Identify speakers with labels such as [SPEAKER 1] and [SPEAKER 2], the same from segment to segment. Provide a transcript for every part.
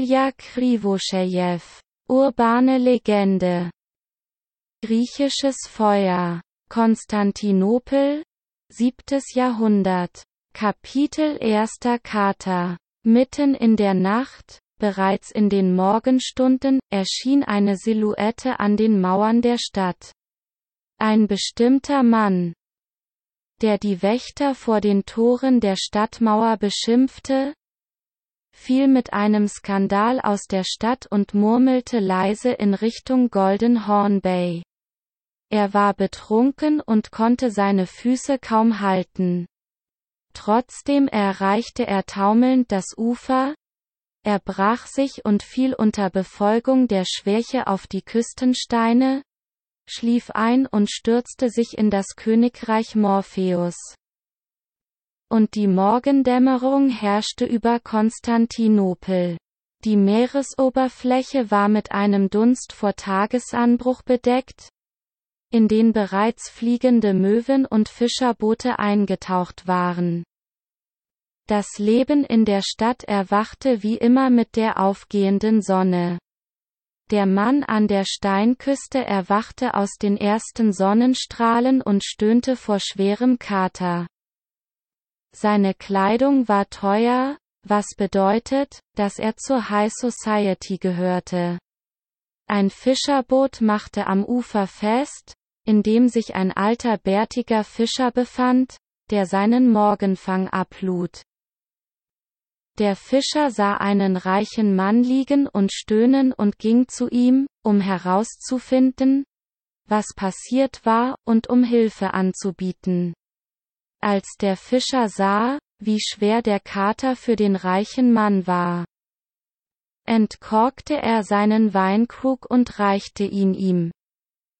[SPEAKER 1] Ilja Krivoshejew. Urbane Legende. Griechisches Feuer. Konstantinopel. 7. Jahrhundert. Kapitel 1. Kater. Mitten in der Nacht, bereits in den Morgenstunden, erschien eine Silhouette an den Mauern der Stadt. Ein bestimmter Mann, der die Wächter vor den Toren der Stadtmauer beschimpfte, fiel mit einem Skandal aus der Stadt und murmelte leise in Richtung Golden Horn Bay. Er war betrunken und konnte seine Füße kaum halten. Trotzdem erreichte er taumelnd das Ufer, er brach sich und fiel unter Befolgung der Schwäche auf die Küstensteine, schlief ein und stürzte sich in das Königreich Morpheus und die Morgendämmerung herrschte über Konstantinopel. Die Meeresoberfläche war mit einem Dunst vor Tagesanbruch bedeckt, in den bereits fliegende Möwen und Fischerboote eingetaucht waren. Das Leben in der Stadt erwachte wie immer mit der aufgehenden Sonne. Der Mann an der Steinküste erwachte aus den ersten Sonnenstrahlen und stöhnte vor schwerem Kater. Seine Kleidung war teuer, was bedeutet, dass er zur High Society gehörte. Ein Fischerboot machte am Ufer fest, in dem sich ein alter bärtiger Fischer befand, der seinen Morgenfang ablud. Der Fischer sah einen reichen Mann liegen und stöhnen und ging zu ihm, um herauszufinden, was passiert war, und um Hilfe anzubieten. Als der Fischer sah, wie schwer der Kater für den reichen Mann war, entkorkte er seinen Weinkrug und reichte ihn ihm.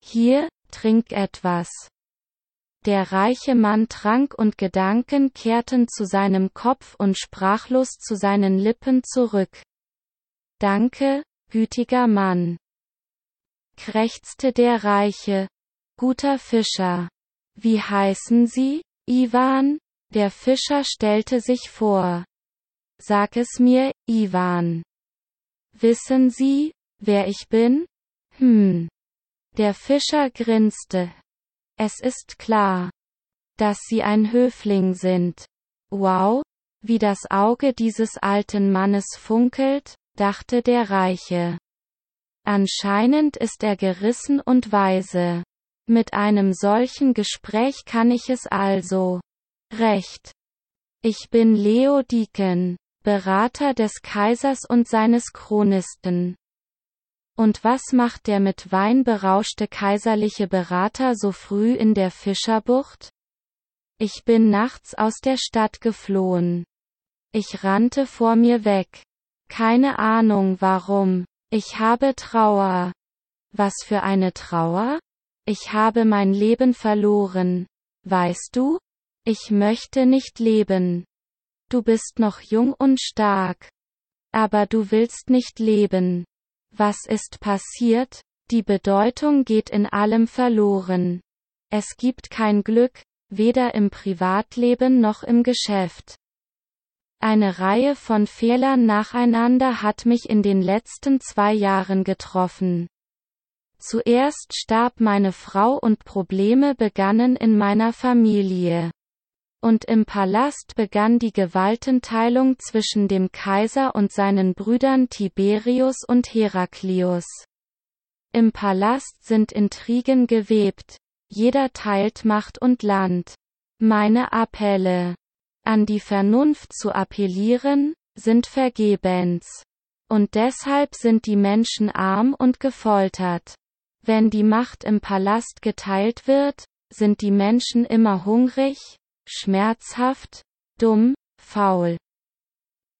[SPEAKER 1] Hier, trink etwas. Der reiche Mann trank und Gedanken kehrten zu seinem Kopf und sprachlos zu seinen Lippen zurück. Danke, gütiger Mann. krächzte der Reiche. Guter Fischer. Wie heißen Sie? Ivan, der Fischer stellte sich vor. Sag es mir, Ivan. Wissen Sie, wer ich bin? Hm. Der Fischer grinste. Es ist klar, dass Sie ein Höfling sind. Wow, wie das Auge dieses alten Mannes funkelt, dachte der Reiche. Anscheinend ist er gerissen und weise. Mit einem solchen Gespräch kann ich es also. Recht. Ich bin Leo Deacon, Berater des Kaisers und seines Chronisten. Und was macht der mit Wein berauschte kaiserliche Berater so früh in der Fischerbucht? Ich bin nachts aus der Stadt geflohen. Ich rannte vor mir weg. Keine Ahnung warum. Ich habe Trauer. Was für eine Trauer? Ich habe mein Leben verloren. Weißt du? Ich möchte nicht leben. Du bist noch jung und stark. Aber du willst nicht leben. Was ist passiert? Die Bedeutung geht in allem verloren. Es gibt kein Glück, weder im Privatleben noch im Geschäft. Eine Reihe von Fehlern nacheinander hat mich in den letzten zwei Jahren getroffen. Zuerst starb meine Frau und Probleme begannen in meiner Familie. Und im Palast begann die Gewaltenteilung zwischen dem Kaiser und seinen Brüdern Tiberius und Heraklius. Im Palast sind Intrigen gewebt, jeder teilt Macht und Land. Meine Appelle an die Vernunft zu appellieren, sind vergebens. Und deshalb sind die Menschen arm und gefoltert. Wenn die Macht im Palast geteilt wird, sind die Menschen immer hungrig, schmerzhaft, dumm, faul.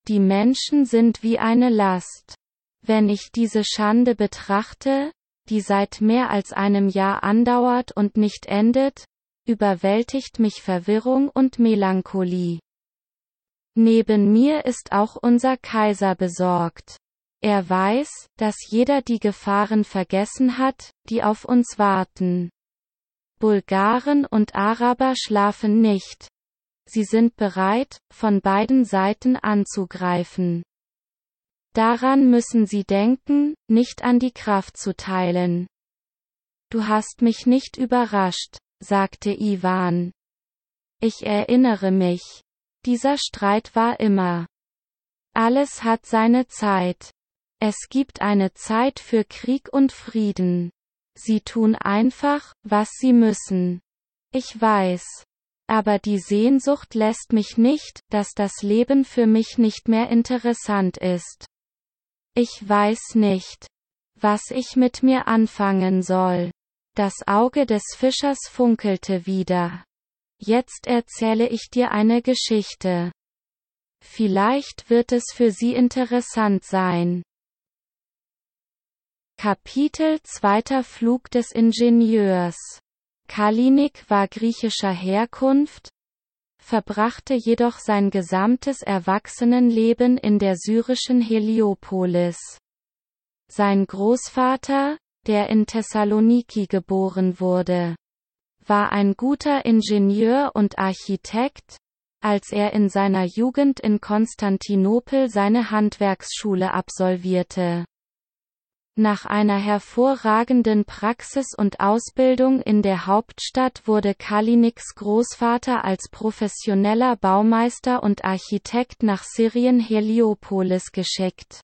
[SPEAKER 1] Die Menschen sind wie eine Last. Wenn ich diese Schande betrachte, die seit mehr als einem Jahr andauert und nicht endet, überwältigt mich Verwirrung und Melancholie. Neben mir ist auch unser Kaiser besorgt. Er weiß, dass jeder die Gefahren vergessen hat, die auf uns warten. Bulgaren und Araber schlafen nicht. Sie sind bereit, von beiden Seiten anzugreifen. Daran müssen Sie denken, nicht an die Kraft zu teilen. Du hast mich nicht überrascht, sagte Ivan. Ich erinnere mich. Dieser Streit war immer. Alles hat seine Zeit. Es gibt eine Zeit für Krieg und Frieden. Sie tun einfach, was sie müssen. Ich weiß. Aber die Sehnsucht lässt mich nicht, dass das Leben für mich nicht mehr interessant ist. Ich weiß nicht, was ich mit mir anfangen soll. Das Auge des Fischers funkelte wieder. Jetzt erzähle ich dir eine Geschichte. Vielleicht wird es für Sie interessant sein. Kapitel Zweiter Flug des Ingenieurs Kalinik war griechischer Herkunft, verbrachte jedoch sein gesamtes Erwachsenenleben in der syrischen Heliopolis. Sein Großvater, der in Thessaloniki geboren wurde, war ein guter Ingenieur und Architekt, als er in seiner Jugend in Konstantinopel seine Handwerksschule absolvierte. Nach einer hervorragenden Praxis und Ausbildung in der Hauptstadt wurde Kaliniks Großvater als professioneller Baumeister und Architekt nach Syrien Heliopolis geschickt,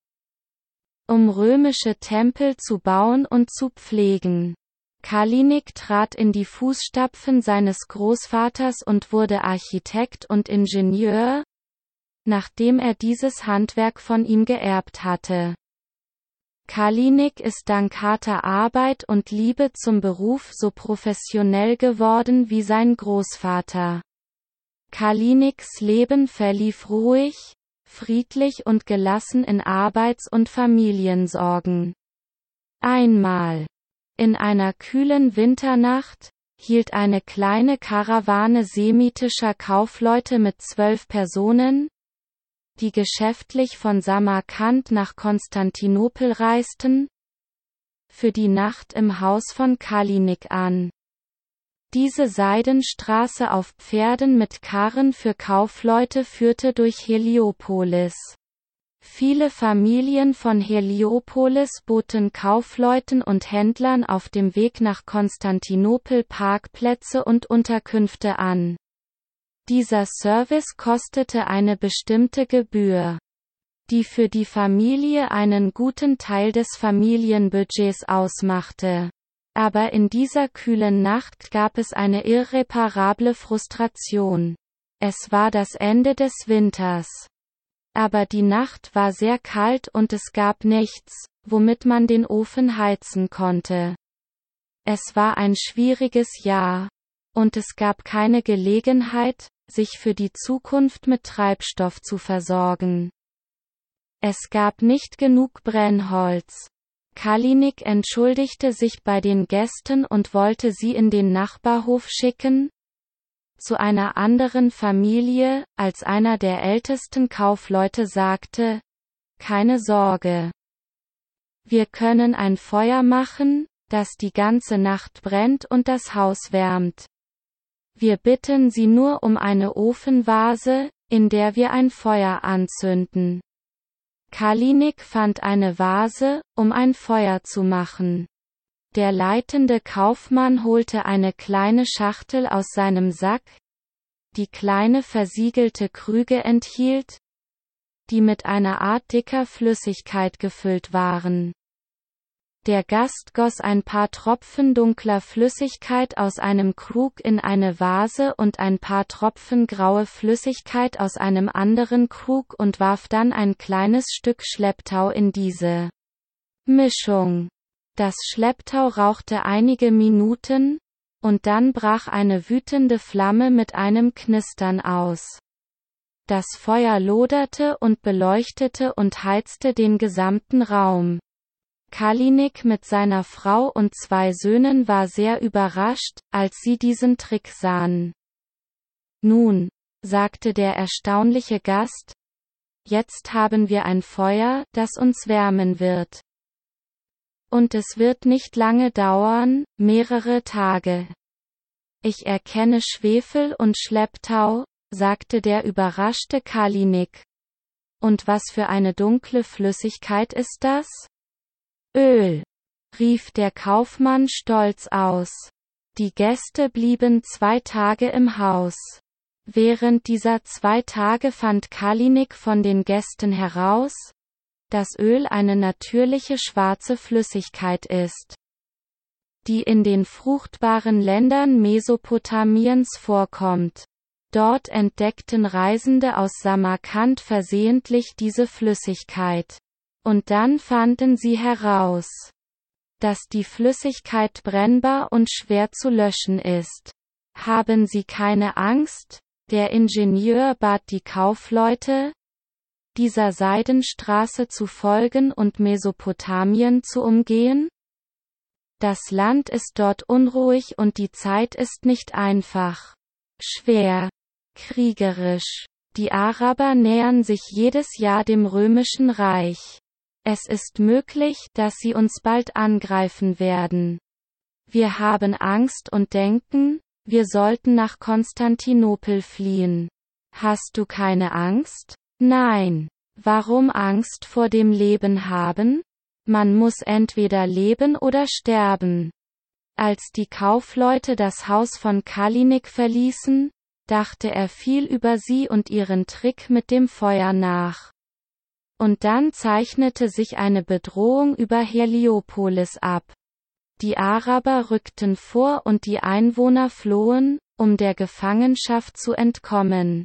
[SPEAKER 1] um römische Tempel zu bauen und zu pflegen. Kalinik trat in die Fußstapfen seines Großvaters und wurde Architekt und Ingenieur, nachdem er dieses Handwerk von ihm geerbt hatte. Kalinik ist dank harter Arbeit und Liebe zum Beruf so professionell geworden wie sein Großvater. Kaliniks Leben verlief ruhig, friedlich und gelassen in Arbeits- und Familiensorgen. Einmal, in einer kühlen Winternacht, hielt eine kleine Karawane semitischer Kaufleute mit zwölf Personen, die geschäftlich von Samarkand nach Konstantinopel reisten, für die Nacht im Haus von Kalinik an. Diese Seidenstraße auf Pferden mit Karren für Kaufleute führte durch Heliopolis. Viele Familien von Heliopolis boten Kaufleuten und Händlern auf dem Weg nach Konstantinopel Parkplätze und Unterkünfte an. Dieser Service kostete eine bestimmte Gebühr, die für die Familie einen guten Teil des Familienbudgets ausmachte. Aber in dieser kühlen Nacht gab es eine irreparable Frustration. Es war das Ende des Winters. Aber die Nacht war sehr kalt und es gab nichts, womit man den Ofen heizen konnte. Es war ein schwieriges Jahr. Und es gab keine Gelegenheit, sich für die Zukunft mit Treibstoff zu versorgen. Es gab nicht genug Brennholz. Kalinik entschuldigte sich bei den Gästen und wollte sie in den Nachbarhof schicken, zu einer anderen Familie, als einer der ältesten Kaufleute sagte, keine Sorge. Wir können ein Feuer machen, das die ganze Nacht brennt und das Haus wärmt. Wir bitten Sie nur um eine Ofenvase, in der wir ein Feuer anzünden. Kalinik fand eine Vase, um ein Feuer zu machen. Der leitende Kaufmann holte eine kleine Schachtel aus seinem Sack, die kleine versiegelte Krüge enthielt, die mit einer Art dicker Flüssigkeit gefüllt waren. Der Gast goss ein paar Tropfen dunkler Flüssigkeit aus einem Krug in eine Vase und ein paar Tropfen graue Flüssigkeit aus einem anderen Krug und warf dann ein kleines Stück Schlepptau in diese Mischung. Das Schlepptau rauchte einige Minuten, und dann brach eine wütende Flamme mit einem Knistern aus. Das Feuer loderte und beleuchtete und heizte den gesamten Raum. Kalinik mit seiner Frau und zwei Söhnen war sehr überrascht, als sie diesen Trick sahen. Nun, sagte der erstaunliche Gast, jetzt haben wir ein Feuer, das uns wärmen wird. Und es wird nicht lange dauern, mehrere Tage. Ich erkenne Schwefel und Schlepptau, sagte der überraschte Kalinik. Und was für eine dunkle Flüssigkeit ist das? Öl, rief der Kaufmann stolz aus. Die Gäste blieben zwei Tage im Haus. Während dieser zwei Tage fand Kalinik von den Gästen heraus, dass Öl eine natürliche schwarze Flüssigkeit ist, die in den fruchtbaren Ländern Mesopotamiens vorkommt. Dort entdeckten Reisende aus Samarkand versehentlich diese Flüssigkeit. Und dann fanden sie heraus, dass die Flüssigkeit brennbar und schwer zu löschen ist. Haben Sie keine Angst? Der Ingenieur bat die Kaufleute, dieser Seidenstraße zu folgen und Mesopotamien zu umgehen? Das Land ist dort unruhig und die Zeit ist nicht einfach. Schwer. Kriegerisch. Die Araber nähern sich jedes Jahr dem römischen Reich. Es ist möglich, dass sie uns bald angreifen werden. Wir haben Angst und denken, wir sollten nach Konstantinopel fliehen. Hast du keine Angst? Nein. Warum Angst vor dem Leben haben? Man muss entweder leben oder sterben. Als die Kaufleute das Haus von Kalinik verließen, dachte er viel über sie und ihren Trick mit dem Feuer nach. Und dann zeichnete sich eine Bedrohung über Heliopolis ab. Die Araber rückten vor und die Einwohner flohen, um der Gefangenschaft zu entkommen.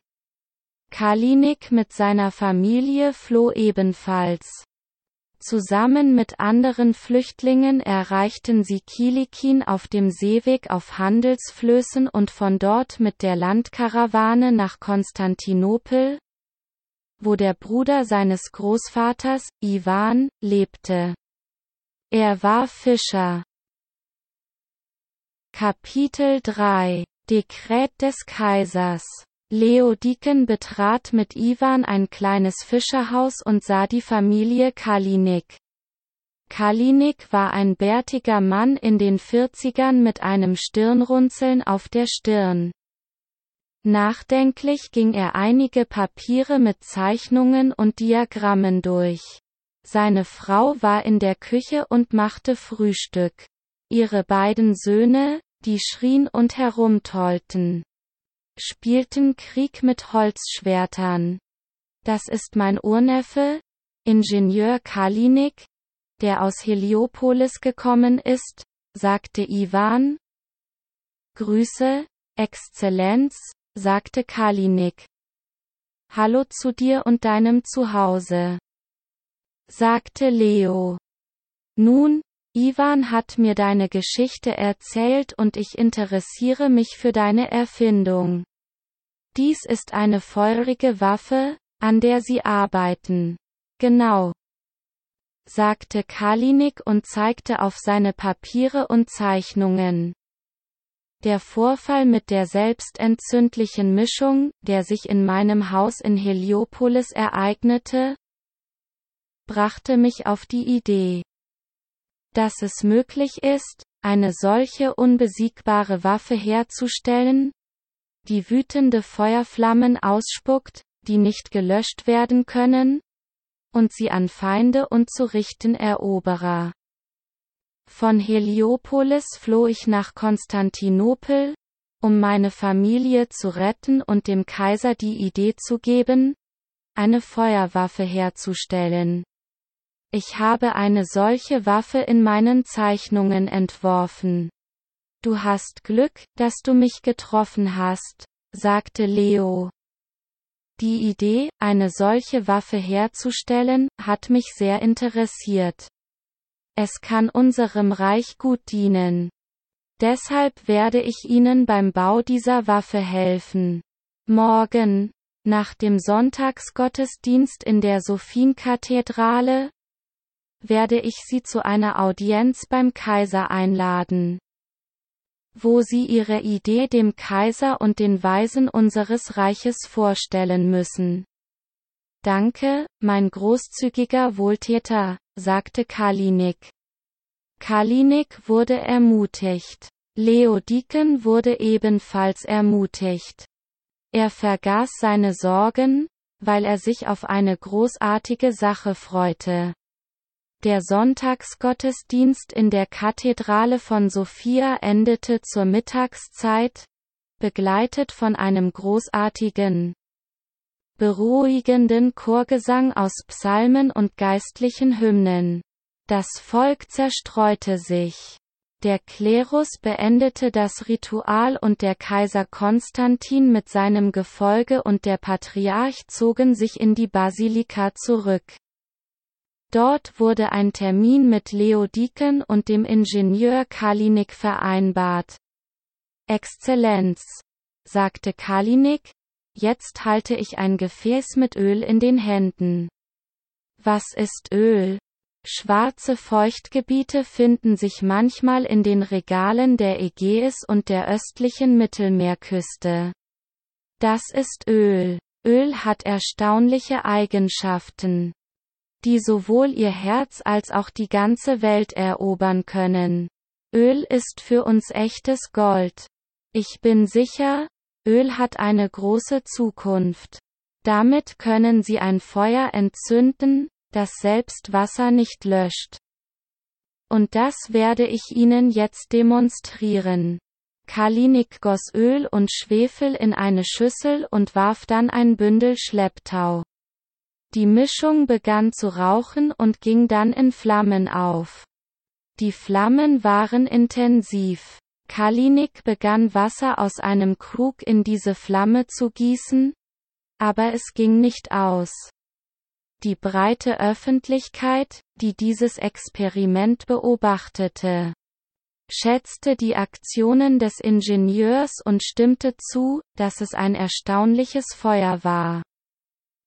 [SPEAKER 1] Kalinik mit seiner Familie floh ebenfalls. Zusammen mit anderen Flüchtlingen erreichten sie Kilikin auf dem Seeweg auf Handelsflößen und von dort mit der Landkarawane nach Konstantinopel, wo der Bruder seines Großvaters, Ivan, lebte. Er war Fischer. Kapitel 3 Dekret des Kaisers Leodiken betrat mit Ivan ein kleines Fischerhaus und sah die Familie Kalinik. Kalinik war ein bärtiger Mann in den Vierzigern mit einem Stirnrunzeln auf der Stirn. Nachdenklich ging er einige Papiere mit Zeichnungen und Diagrammen durch. Seine Frau war in der Küche und machte Frühstück. Ihre beiden Söhne, die schrien und herumtollten spielten Krieg mit Holzschwertern. Das ist mein Urneffe, Ingenieur Kalinik, der aus Heliopolis gekommen ist, sagte Ivan. Grüße, Exzellenz, sagte Kalinik. Hallo zu dir und deinem Zuhause, sagte Leo. Nun, Ivan hat mir deine Geschichte erzählt und ich interessiere mich für deine Erfindung. Dies ist eine feurige Waffe, an der sie arbeiten. Genau. sagte Kalinik und zeigte auf seine Papiere und Zeichnungen. Der Vorfall mit der selbstentzündlichen Mischung, der sich in meinem Haus in Heliopolis ereignete, brachte mich auf die Idee, dass es möglich ist, eine solche unbesiegbare Waffe herzustellen, die wütende Feuerflammen ausspuckt, die nicht gelöscht werden können, und sie an Feinde und zu richten Eroberer. Von Heliopolis floh ich nach Konstantinopel, um meine Familie zu retten und dem Kaiser die Idee zu geben, eine Feuerwaffe herzustellen. Ich habe eine solche Waffe in meinen Zeichnungen entworfen. Du hast Glück, dass du mich getroffen hast, sagte Leo. Die Idee, eine solche Waffe herzustellen, hat mich sehr interessiert. Es kann unserem Reich gut dienen. Deshalb werde ich Ihnen beim Bau dieser Waffe helfen. Morgen, nach dem Sonntagsgottesdienst in der Sophienkathedrale, werde ich Sie zu einer Audienz beim Kaiser einladen wo sie ihre Idee dem Kaiser und den Weisen unseres Reiches vorstellen müssen. Danke, mein großzügiger Wohltäter, sagte Kalinik. Kalinik wurde ermutigt. Leodiken wurde ebenfalls ermutigt. Er vergaß seine Sorgen, weil er sich auf eine großartige Sache freute. Der Sonntagsgottesdienst in der Kathedrale von Sofia endete zur Mittagszeit, begleitet von einem großartigen, beruhigenden Chorgesang aus Psalmen und geistlichen Hymnen. Das Volk zerstreute sich. Der Klerus beendete das Ritual und der Kaiser Konstantin mit seinem Gefolge und der Patriarch zogen sich in die Basilika zurück. Dort wurde ein Termin mit Leodiken und dem Ingenieur Kalinik vereinbart. Exzellenz, sagte Kalinik, jetzt halte ich ein Gefäß mit Öl in den Händen. Was ist Öl? Schwarze Feuchtgebiete finden sich manchmal in den Regalen der Ägäis und der östlichen Mittelmeerküste. Das ist Öl. Öl hat erstaunliche Eigenschaften die sowohl ihr Herz als auch die ganze Welt erobern können. Öl ist für uns echtes Gold. Ich bin sicher, Öl hat eine große Zukunft. Damit können sie ein Feuer entzünden, das selbst Wasser nicht löscht. Und das werde ich Ihnen jetzt demonstrieren. Kalinik goss Öl und Schwefel in eine Schüssel und warf dann ein Bündel Schlepptau. Die Mischung begann zu rauchen und ging dann in Flammen auf. Die Flammen waren intensiv. Kalinik begann Wasser aus einem Krug in diese Flamme zu gießen, aber es ging nicht aus. Die breite Öffentlichkeit, die dieses Experiment beobachtete, schätzte die Aktionen des Ingenieurs und stimmte zu, dass es ein erstaunliches Feuer war.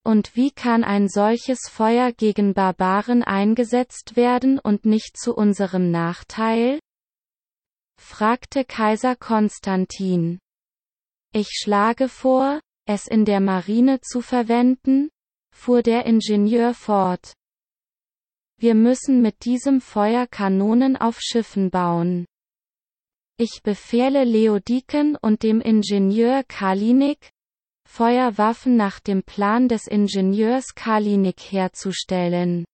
[SPEAKER 1] Und wie kann ein solches Feuer gegen Barbaren eingesetzt werden und nicht zu unserem Nachteil? Fragte Kaiser Konstantin. Ich schlage vor, es in der Marine zu verwenden, fuhr der Ingenieur fort. Wir müssen mit diesem Feuer Kanonen auf Schiffen bauen. Ich befehle Leodiken und dem Ingenieur Kalinik, Feuerwaffen nach dem Plan des Ingenieurs Kalinik herzustellen.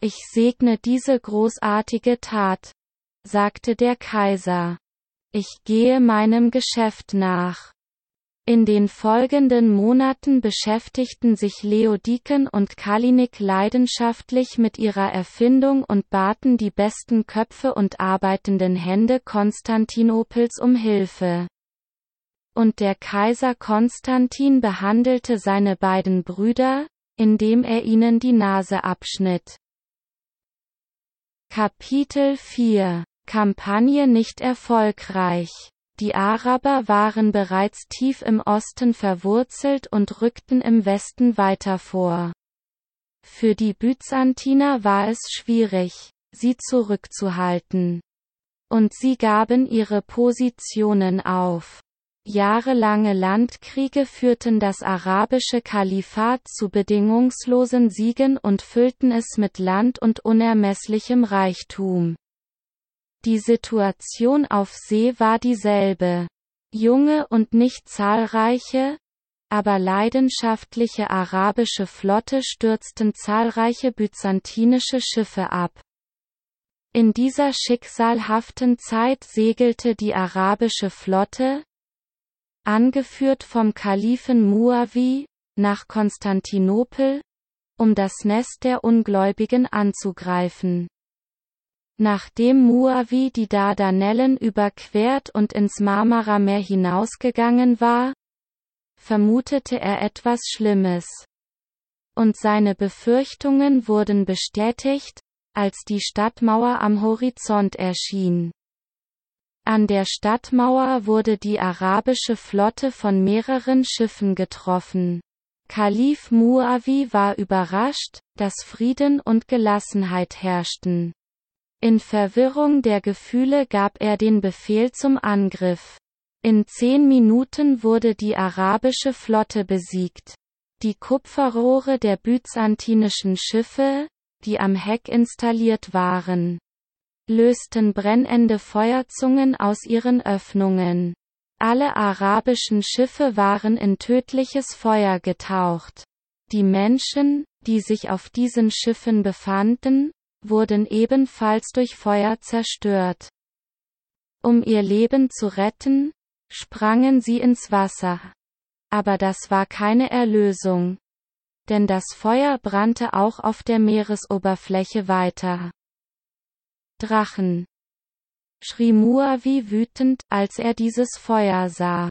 [SPEAKER 1] Ich segne diese großartige Tat, sagte der Kaiser. Ich gehe meinem Geschäft nach. In den folgenden Monaten beschäftigten sich Leodiken und Kalinik leidenschaftlich mit ihrer Erfindung und baten die besten Köpfe und arbeitenden Hände Konstantinopels um Hilfe und der Kaiser Konstantin behandelte seine beiden Brüder, indem er ihnen die Nase abschnitt. Kapitel 4 Kampagne nicht erfolgreich. Die Araber waren bereits tief im Osten verwurzelt und rückten im Westen weiter vor. Für die Byzantiner war es schwierig, sie zurückzuhalten. Und sie gaben ihre Positionen auf. Jahrelange Landkriege führten das arabische Kalifat zu bedingungslosen Siegen und füllten es mit Land und unermesslichem Reichtum. Die Situation auf See war dieselbe. Junge und nicht zahlreiche, aber leidenschaftliche arabische Flotte stürzten zahlreiche byzantinische Schiffe ab. In dieser schicksalhaften Zeit segelte die arabische Flotte, angeführt vom Kalifen Muawi, nach Konstantinopel, um das Nest der Ungläubigen anzugreifen. Nachdem Muawi die Dardanellen überquert und ins Marmarameer hinausgegangen war, vermutete er etwas Schlimmes. Und seine Befürchtungen wurden bestätigt, als die Stadtmauer am Horizont erschien. An der Stadtmauer wurde die arabische Flotte von mehreren Schiffen getroffen. Kalif Muawi war überrascht, dass Frieden und Gelassenheit herrschten. In Verwirrung der Gefühle gab er den Befehl zum Angriff. In zehn Minuten wurde die arabische Flotte besiegt. Die Kupferrohre der byzantinischen Schiffe, die am Heck installiert waren, lösten brennende Feuerzungen aus ihren Öffnungen. Alle arabischen Schiffe waren in tödliches Feuer getaucht. Die Menschen, die sich auf diesen Schiffen befanden, wurden ebenfalls durch Feuer zerstört. Um ihr Leben zu retten, sprangen sie ins Wasser. Aber das war keine Erlösung. Denn das Feuer brannte auch auf der Meeresoberfläche weiter. Drachen. schrie Muavi wütend, als er dieses Feuer sah.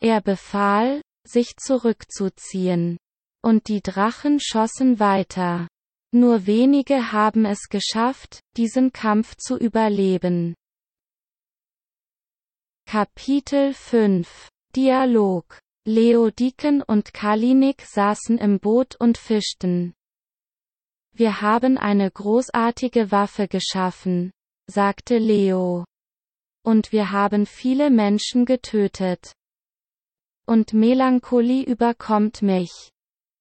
[SPEAKER 1] Er befahl, sich zurückzuziehen. Und die Drachen schossen weiter. Nur wenige haben es geschafft, diesen Kampf zu überleben. Kapitel 5 Dialog Leo Dieken und Kalinik saßen im Boot und fischten. Wir haben eine großartige Waffe geschaffen, sagte Leo. Und wir haben viele Menschen getötet. Und Melancholie überkommt mich.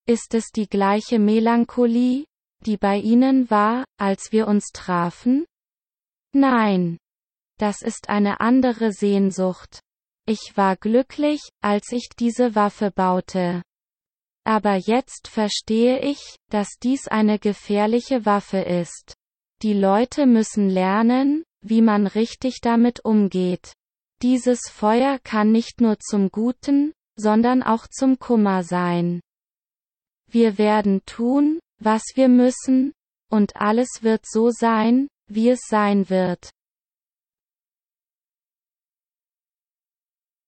[SPEAKER 1] Ist es die gleiche Melancholie, die bei Ihnen war, als wir uns trafen? Nein. Das ist eine andere Sehnsucht. Ich war glücklich, als ich diese Waffe baute. Aber jetzt verstehe ich, dass dies eine gefährliche Waffe ist. Die Leute müssen lernen, wie man richtig damit umgeht. Dieses Feuer kann nicht nur zum Guten, sondern auch zum Kummer sein. Wir werden tun, was wir müssen, und alles wird so sein, wie es sein wird.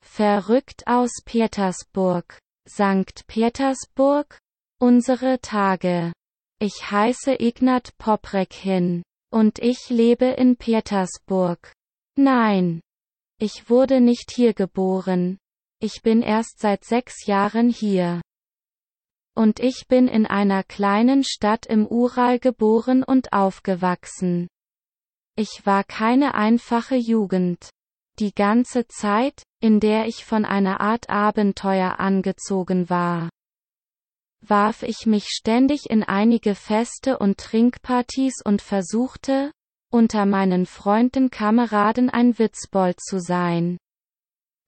[SPEAKER 1] Verrückt aus Petersburg. Sankt Petersburg? Unsere Tage. Ich heiße Ignat Poprekhin. Und ich lebe in Petersburg. Nein. Ich wurde nicht hier geboren. Ich bin erst seit sechs Jahren hier. Und ich bin in einer kleinen Stadt im Ural geboren und aufgewachsen. Ich war keine einfache Jugend. Die ganze Zeit, in der ich von einer Art Abenteuer angezogen war, warf ich mich ständig in einige Feste und Trinkpartys und versuchte, unter meinen Freunden Kameraden ein Witzbold zu sein.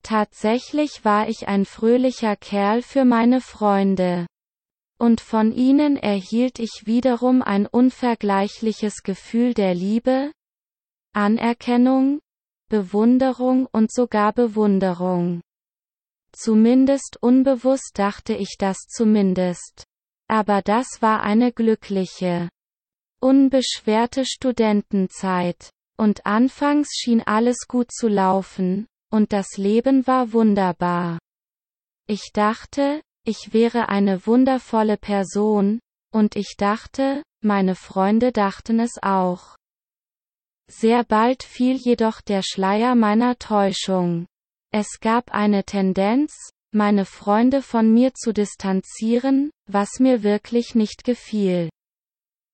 [SPEAKER 1] Tatsächlich war ich ein fröhlicher Kerl für meine Freunde. Und von ihnen erhielt ich wiederum ein unvergleichliches Gefühl der Liebe, Anerkennung, Bewunderung und sogar Bewunderung. Zumindest unbewusst dachte ich das zumindest. Aber das war eine glückliche, unbeschwerte Studentenzeit. Und anfangs schien alles gut zu laufen, und das Leben war wunderbar. Ich dachte, ich wäre eine wundervolle Person, und ich dachte, meine Freunde dachten es auch. Sehr bald fiel jedoch der Schleier meiner Täuschung. Es gab eine Tendenz, meine Freunde von mir zu distanzieren, was mir wirklich nicht gefiel.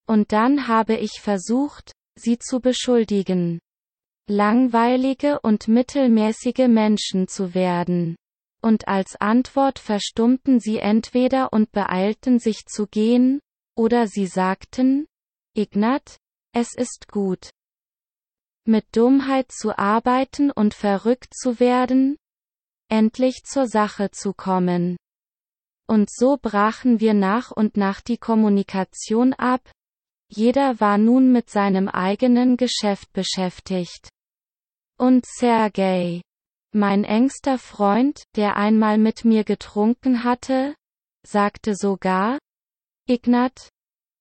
[SPEAKER 1] Und dann habe ich versucht, sie zu beschuldigen. Langweilige und mittelmäßige Menschen zu werden. Und als Antwort verstummten sie entweder und beeilten sich zu gehen, oder sie sagten, Ignat, es ist gut mit Dummheit zu arbeiten und verrückt zu werden? Endlich zur Sache zu kommen. Und so brachen wir nach und nach die Kommunikation ab, jeder war nun mit seinem eigenen Geschäft beschäftigt. Und Sergei, mein engster Freund, der einmal mit mir getrunken hatte, sagte sogar, Ignat,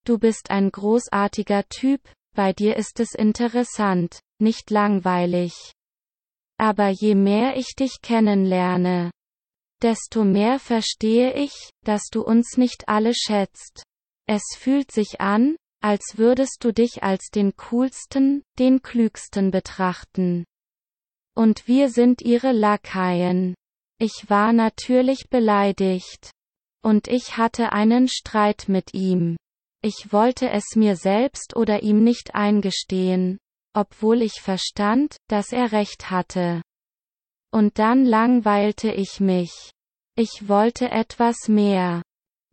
[SPEAKER 1] du bist ein großartiger Typ, bei dir ist es interessant nicht langweilig. Aber je mehr ich dich kennenlerne, desto mehr verstehe ich, dass du uns nicht alle schätzt. Es fühlt sich an, als würdest du dich als den coolsten, den klügsten betrachten. Und wir sind ihre Lakaien. Ich war natürlich beleidigt. Und ich hatte einen Streit mit ihm. Ich wollte es mir selbst oder ihm nicht eingestehen obwohl ich verstand, dass er recht hatte. Und dann langweilte ich mich. Ich wollte etwas mehr.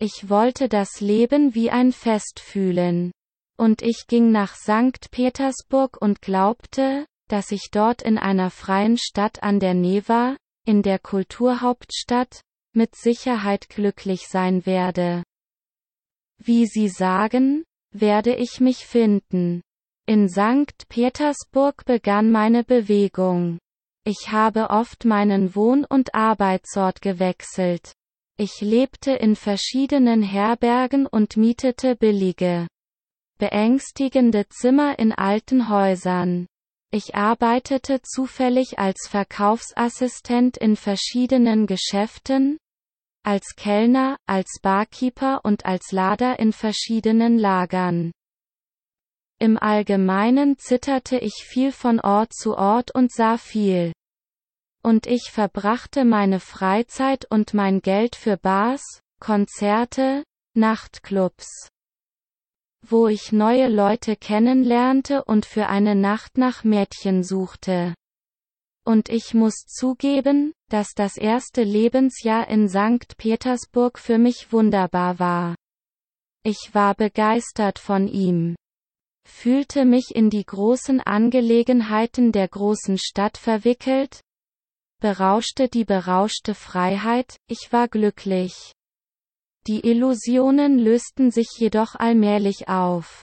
[SPEAKER 1] Ich wollte das Leben wie ein Fest fühlen. Und ich ging nach St. Petersburg und glaubte, dass ich dort in einer freien Stadt an der Neva, in der Kulturhauptstadt, mit Sicherheit glücklich sein werde. wie Sie sagen, werde ich mich finden. In St. Petersburg begann meine Bewegung. Ich habe oft meinen Wohn- und Arbeitsort gewechselt. Ich lebte in verschiedenen Herbergen und mietete billige, beängstigende Zimmer in alten Häusern. Ich arbeitete zufällig als Verkaufsassistent in verschiedenen Geschäften, als Kellner, als Barkeeper und als Lader in verschiedenen Lagern. Im Allgemeinen zitterte ich viel von Ort zu Ort und sah viel. Und ich verbrachte meine Freizeit und mein Geld für Bars, Konzerte, Nachtclubs. Wo ich neue Leute kennenlernte und für eine Nacht nach Mädchen suchte. Und ich muss zugeben, dass das erste Lebensjahr in St. Petersburg für mich wunderbar war. Ich war begeistert von ihm. Fühlte mich in die großen Angelegenheiten der großen Stadt verwickelt, berauschte die berauschte Freiheit, ich war glücklich. Die Illusionen lösten sich jedoch allmählich auf.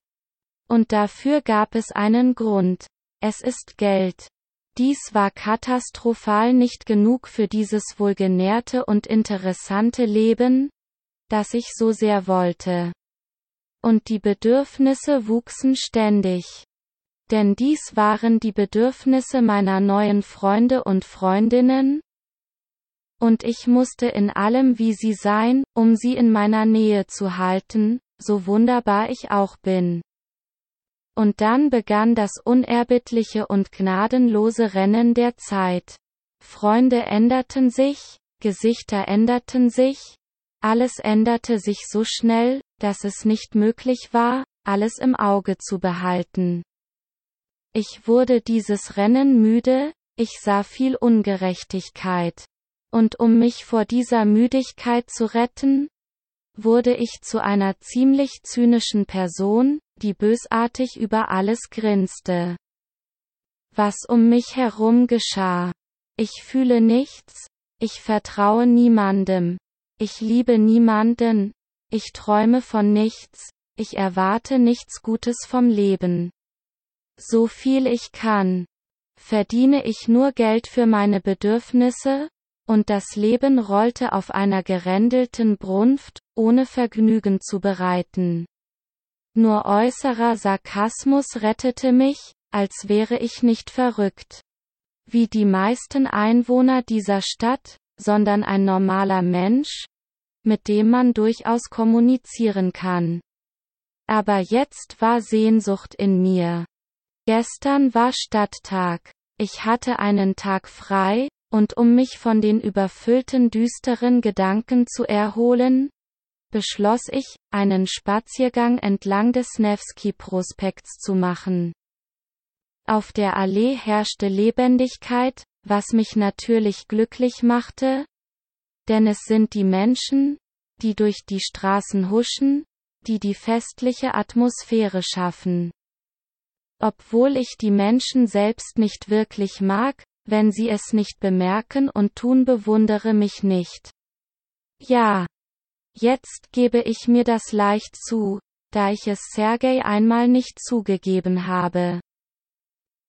[SPEAKER 1] Und dafür gab es einen Grund. Es ist Geld. Dies war katastrophal nicht genug für dieses wohlgenährte und interessante Leben, das ich so sehr wollte. Und die Bedürfnisse wuchsen ständig. Denn dies waren die Bedürfnisse meiner neuen Freunde und Freundinnen, und ich musste in allem wie sie sein, um sie in meiner Nähe zu halten, so wunderbar ich auch bin. Und dann begann das unerbittliche und gnadenlose Rennen der Zeit. Freunde änderten sich, Gesichter änderten sich, alles änderte sich so schnell, dass es nicht möglich war, alles im Auge zu behalten. Ich wurde dieses Rennen müde, ich sah viel Ungerechtigkeit. Und um mich vor dieser Müdigkeit zu retten, wurde ich zu einer ziemlich zynischen Person, die bösartig über alles grinste. Was um mich herum geschah. Ich fühle nichts, ich vertraue niemandem, ich liebe niemanden, ich träume von nichts, ich erwarte nichts Gutes vom Leben. So viel ich kann. Verdiene ich nur Geld für meine Bedürfnisse, und das Leben rollte auf einer gerändelten Brunft, ohne Vergnügen zu bereiten. Nur äußerer Sarkasmus rettete mich, als wäre ich nicht verrückt. Wie die meisten Einwohner dieser Stadt, sondern ein normaler Mensch, mit dem man durchaus kommunizieren kann. Aber jetzt war Sehnsucht in mir. Gestern war Stadttag. Ich hatte einen Tag frei, und um mich von den überfüllten düsteren Gedanken zu erholen, beschloss ich, einen Spaziergang entlang des Nevsky-Prospekts zu machen. Auf der Allee herrschte Lebendigkeit, was mich natürlich glücklich machte, denn es sind die Menschen, die durch die Straßen huschen, die die festliche Atmosphäre schaffen. Obwohl ich die Menschen selbst nicht wirklich mag, wenn sie es nicht bemerken und tun bewundere mich nicht. Ja. Jetzt gebe ich mir das leicht zu, da ich es Sergei einmal nicht zugegeben habe.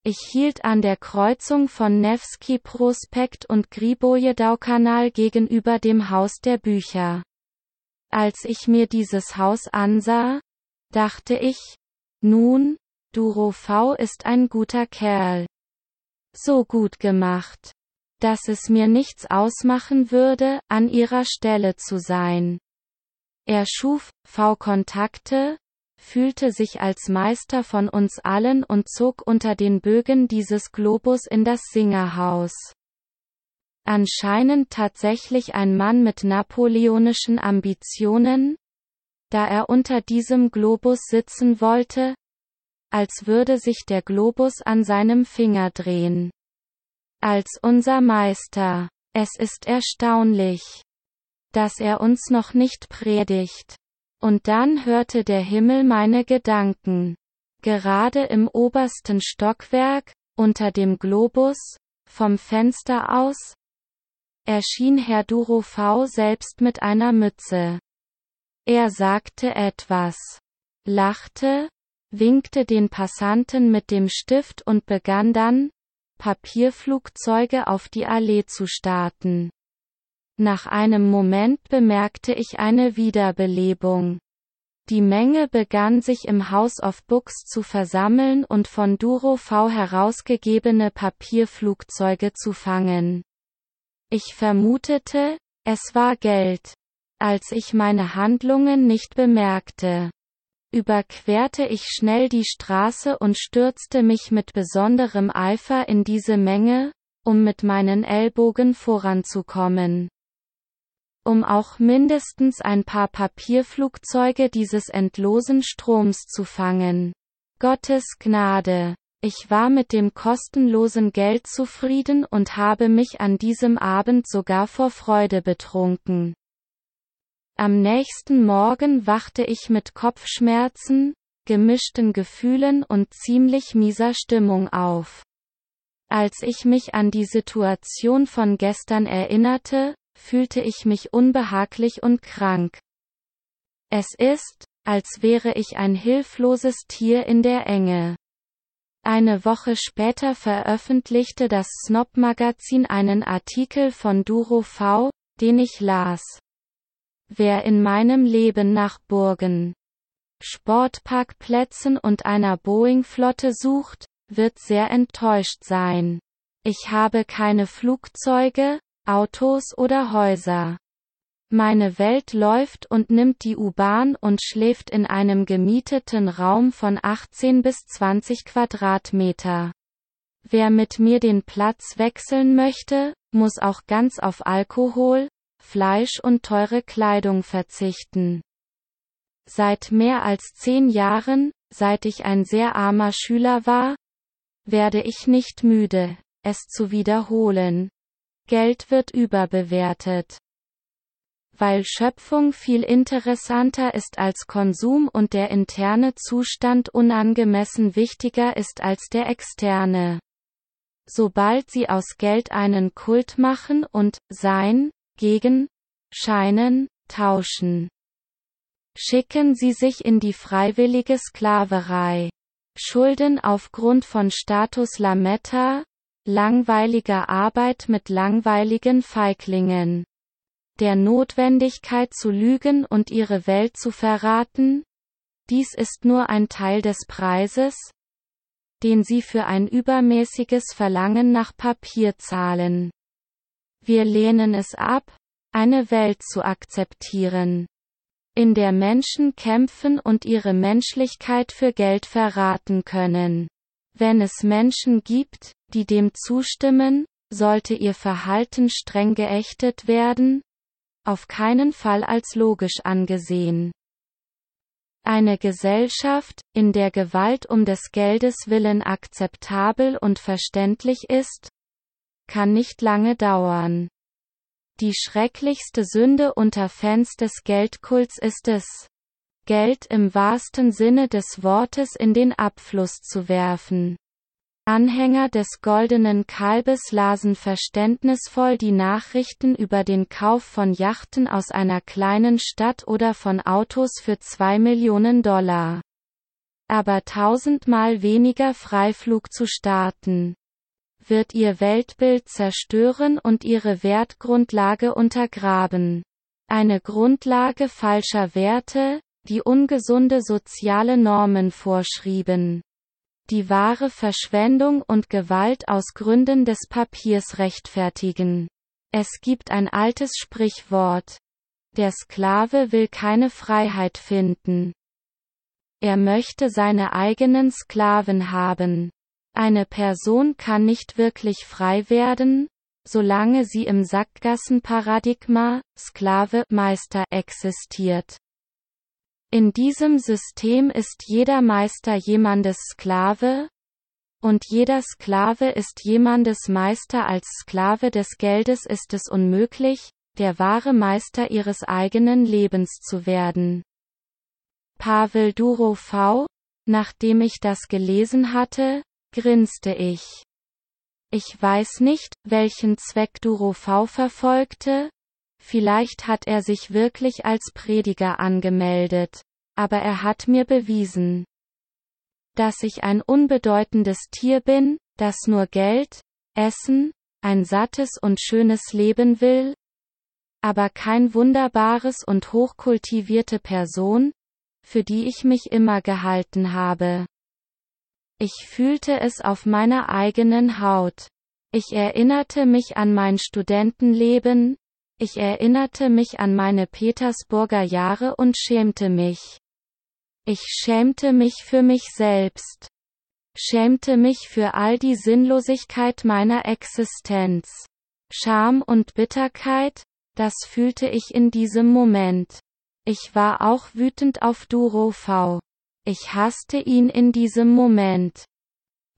[SPEAKER 1] Ich hielt an der Kreuzung von Nevsky Prospekt und Gribojedau-Kanal gegenüber dem Haus der Bücher. Als ich mir dieses Haus ansah, dachte ich, nun, Duro V ist ein guter Kerl so gut gemacht, dass es mir nichts ausmachen würde, an ihrer Stelle zu sein. Er schuf V-Kontakte, fühlte sich als Meister von uns allen und zog unter den Bögen dieses Globus in das Singerhaus. Anscheinend tatsächlich ein Mann mit napoleonischen Ambitionen, da er unter diesem Globus sitzen wollte, als würde sich der Globus an seinem Finger drehen. Als unser Meister. Es ist erstaunlich, dass er uns noch nicht predigt. Und dann hörte der Himmel meine Gedanken. Gerade im obersten Stockwerk, unter dem Globus, vom Fenster aus, erschien Herr Duro V selbst mit einer Mütze. Er sagte etwas, lachte, winkte den Passanten mit dem Stift und begann dann, Papierflugzeuge auf die Allee zu starten. Nach einem Moment bemerkte ich eine Wiederbelebung. Die Menge begann sich im House of Books zu versammeln und von Duro V herausgegebene Papierflugzeuge zu fangen. Ich vermutete, es war Geld. Als ich meine Handlungen nicht bemerkte, überquerte ich schnell die Straße und stürzte mich mit besonderem Eifer in diese Menge, um mit meinen Ellbogen voranzukommen um auch mindestens ein paar Papierflugzeuge dieses endlosen Stroms zu fangen. Gottes Gnade. Ich war mit dem kostenlosen Geld zufrieden und habe mich an diesem Abend sogar vor Freude betrunken. Am nächsten Morgen wachte ich mit Kopfschmerzen, gemischten Gefühlen und ziemlich mieser Stimmung auf. Als ich mich an die Situation von gestern erinnerte, fühlte ich mich unbehaglich und krank. Es ist, als wäre ich ein hilfloses Tier in der Enge. Eine Woche später veröffentlichte das Snob-Magazin einen Artikel von Duro V, den ich las. Wer in meinem Leben nach Burgen, Sportparkplätzen und einer Boeing-Flotte sucht, wird sehr enttäuscht sein. Ich habe keine Flugzeuge, Autos oder Häuser. Meine Welt läuft und nimmt die U-Bahn und schläft in einem gemieteten Raum von 18 bis 20 Quadratmeter. Wer mit mir den Platz wechseln möchte, muss auch ganz auf Alkohol, Fleisch und teure Kleidung verzichten. Seit mehr als zehn Jahren, seit ich ein sehr armer Schüler war, werde ich nicht müde, es zu wiederholen. Geld wird überbewertet. Weil Schöpfung viel interessanter ist als Konsum und der interne Zustand unangemessen wichtiger ist als der externe. Sobald sie aus Geld einen Kult machen und Sein, gegen, Scheinen, tauschen. Schicken sie sich in die freiwillige Sklaverei. Schulden aufgrund von Status Lametta, langweiliger Arbeit mit langweiligen Feiglingen. Der Notwendigkeit zu lügen und ihre Welt zu verraten? Dies ist nur ein Teil des Preises, den sie für ein übermäßiges Verlangen nach Papier zahlen. Wir lehnen es ab, eine Welt zu akzeptieren, in der Menschen kämpfen und ihre Menschlichkeit für Geld verraten können. Wenn es Menschen gibt, die dem zustimmen, sollte ihr Verhalten streng geächtet werden, auf keinen Fall als logisch angesehen. Eine Gesellschaft, in der Gewalt um des Geldes willen akzeptabel und verständlich ist, kann nicht lange dauern. Die schrecklichste Sünde unter Fans des Geldkults ist es, Geld im wahrsten Sinne des Wortes in den Abfluss zu werfen. Anhänger des Goldenen Kalbes lasen verständnisvoll die Nachrichten über den Kauf von Yachten aus einer kleinen Stadt oder von Autos für zwei Millionen Dollar. Aber tausendmal weniger Freiflug zu starten wird ihr Weltbild zerstören und ihre Wertgrundlage untergraben. Eine Grundlage falscher Werte, die ungesunde soziale Normen vorschrieben die wahre Verschwendung und Gewalt aus Gründen des Papiers rechtfertigen. Es gibt ein altes Sprichwort. Der Sklave will keine Freiheit finden. Er möchte seine eigenen Sklaven haben. Eine Person kann nicht wirklich frei werden, solange sie im Sackgassenparadigma, Sklave, Meister existiert. In diesem System ist jeder Meister jemandes Sklave, und jeder Sklave ist jemandes Meister als Sklave des Geldes ist es unmöglich, der wahre Meister ihres eigenen Lebens zu werden. Pavel Durov V. Nachdem ich das gelesen hatte, grinste ich. Ich weiß nicht, welchen Zweck Durov V verfolgte, vielleicht hat er sich wirklich als Prediger angemeldet. Aber er hat mir bewiesen, dass ich ein unbedeutendes Tier bin, das nur Geld, Essen, ein sattes und schönes Leben will, aber kein wunderbares und hochkultivierte Person, für die ich mich immer gehalten habe. Ich fühlte es auf meiner eigenen Haut. Ich erinnerte mich an mein Studentenleben, ich erinnerte mich an meine Petersburger Jahre und schämte mich. Ich schämte mich für mich selbst. Schämte mich für all die Sinnlosigkeit meiner Existenz. Scham und Bitterkeit, das fühlte ich in diesem Moment. Ich war auch wütend auf Duro V. Ich hasste ihn in diesem Moment.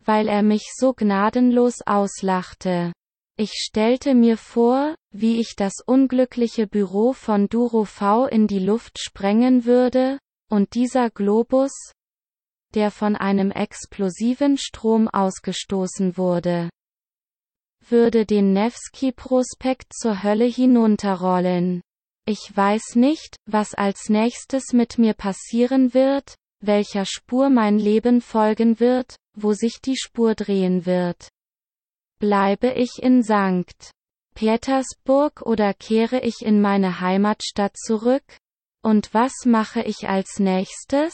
[SPEAKER 1] Weil er mich so gnadenlos auslachte. Ich stellte mir vor, wie ich das unglückliche Büro von Duro V in die Luft sprengen würde, und dieser Globus, der von einem explosiven Strom ausgestoßen wurde, würde den Nevsky-Prospekt zur Hölle hinunterrollen. Ich weiß nicht, was als nächstes mit mir passieren wird, welcher Spur mein Leben folgen wird, wo sich die Spur drehen wird. Bleibe ich in St. Petersburg oder kehre ich in meine Heimatstadt zurück? Und was mache ich als nächstes?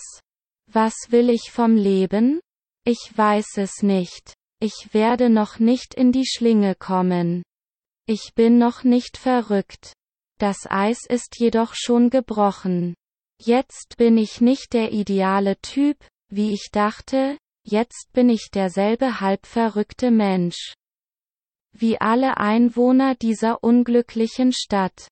[SPEAKER 1] Was will ich vom Leben? Ich weiß es nicht. Ich werde noch nicht in die Schlinge kommen. Ich bin noch nicht verrückt. Das Eis ist jedoch schon gebrochen. Jetzt bin ich nicht der ideale Typ, wie ich dachte, jetzt bin ich derselbe halbverrückte Mensch. Wie alle Einwohner dieser unglücklichen Stadt.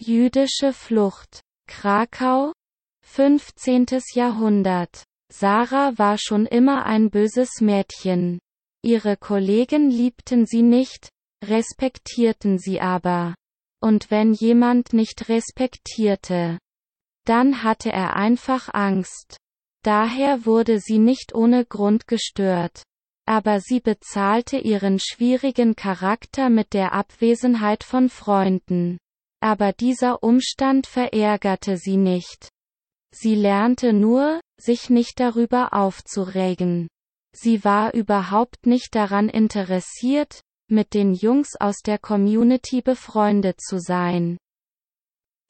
[SPEAKER 1] Jüdische Flucht. Krakau? 15. Jahrhundert. Sarah war schon immer ein böses Mädchen. Ihre Kollegen liebten sie nicht, respektierten sie aber. Und wenn jemand nicht respektierte, dann hatte er einfach Angst. Daher wurde sie nicht ohne Grund gestört. Aber sie bezahlte ihren schwierigen Charakter mit der Abwesenheit von Freunden. Aber dieser Umstand verärgerte sie nicht. Sie lernte nur, sich nicht darüber aufzuregen. Sie war überhaupt nicht daran interessiert, mit den Jungs aus der Community befreundet zu sein.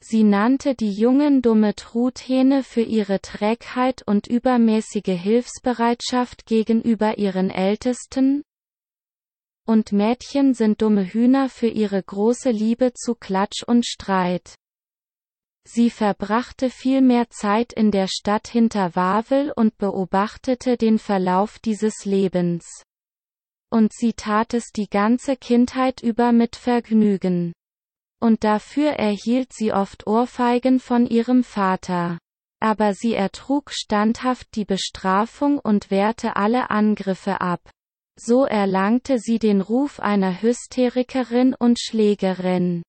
[SPEAKER 1] Sie nannte die Jungen dumme Truthähne für ihre Trägheit und übermäßige Hilfsbereitschaft gegenüber ihren Ältesten, und Mädchen sind dumme Hühner für ihre große Liebe zu Klatsch und Streit. Sie verbrachte viel mehr Zeit in der Stadt hinter Wawel und beobachtete den Verlauf dieses Lebens. Und sie tat es die ganze Kindheit über mit Vergnügen. Und dafür erhielt sie oft Ohrfeigen von ihrem Vater. Aber sie ertrug standhaft die Bestrafung und wehrte alle Angriffe ab. So erlangte sie den Ruf einer Hysterikerin und Schlägerin,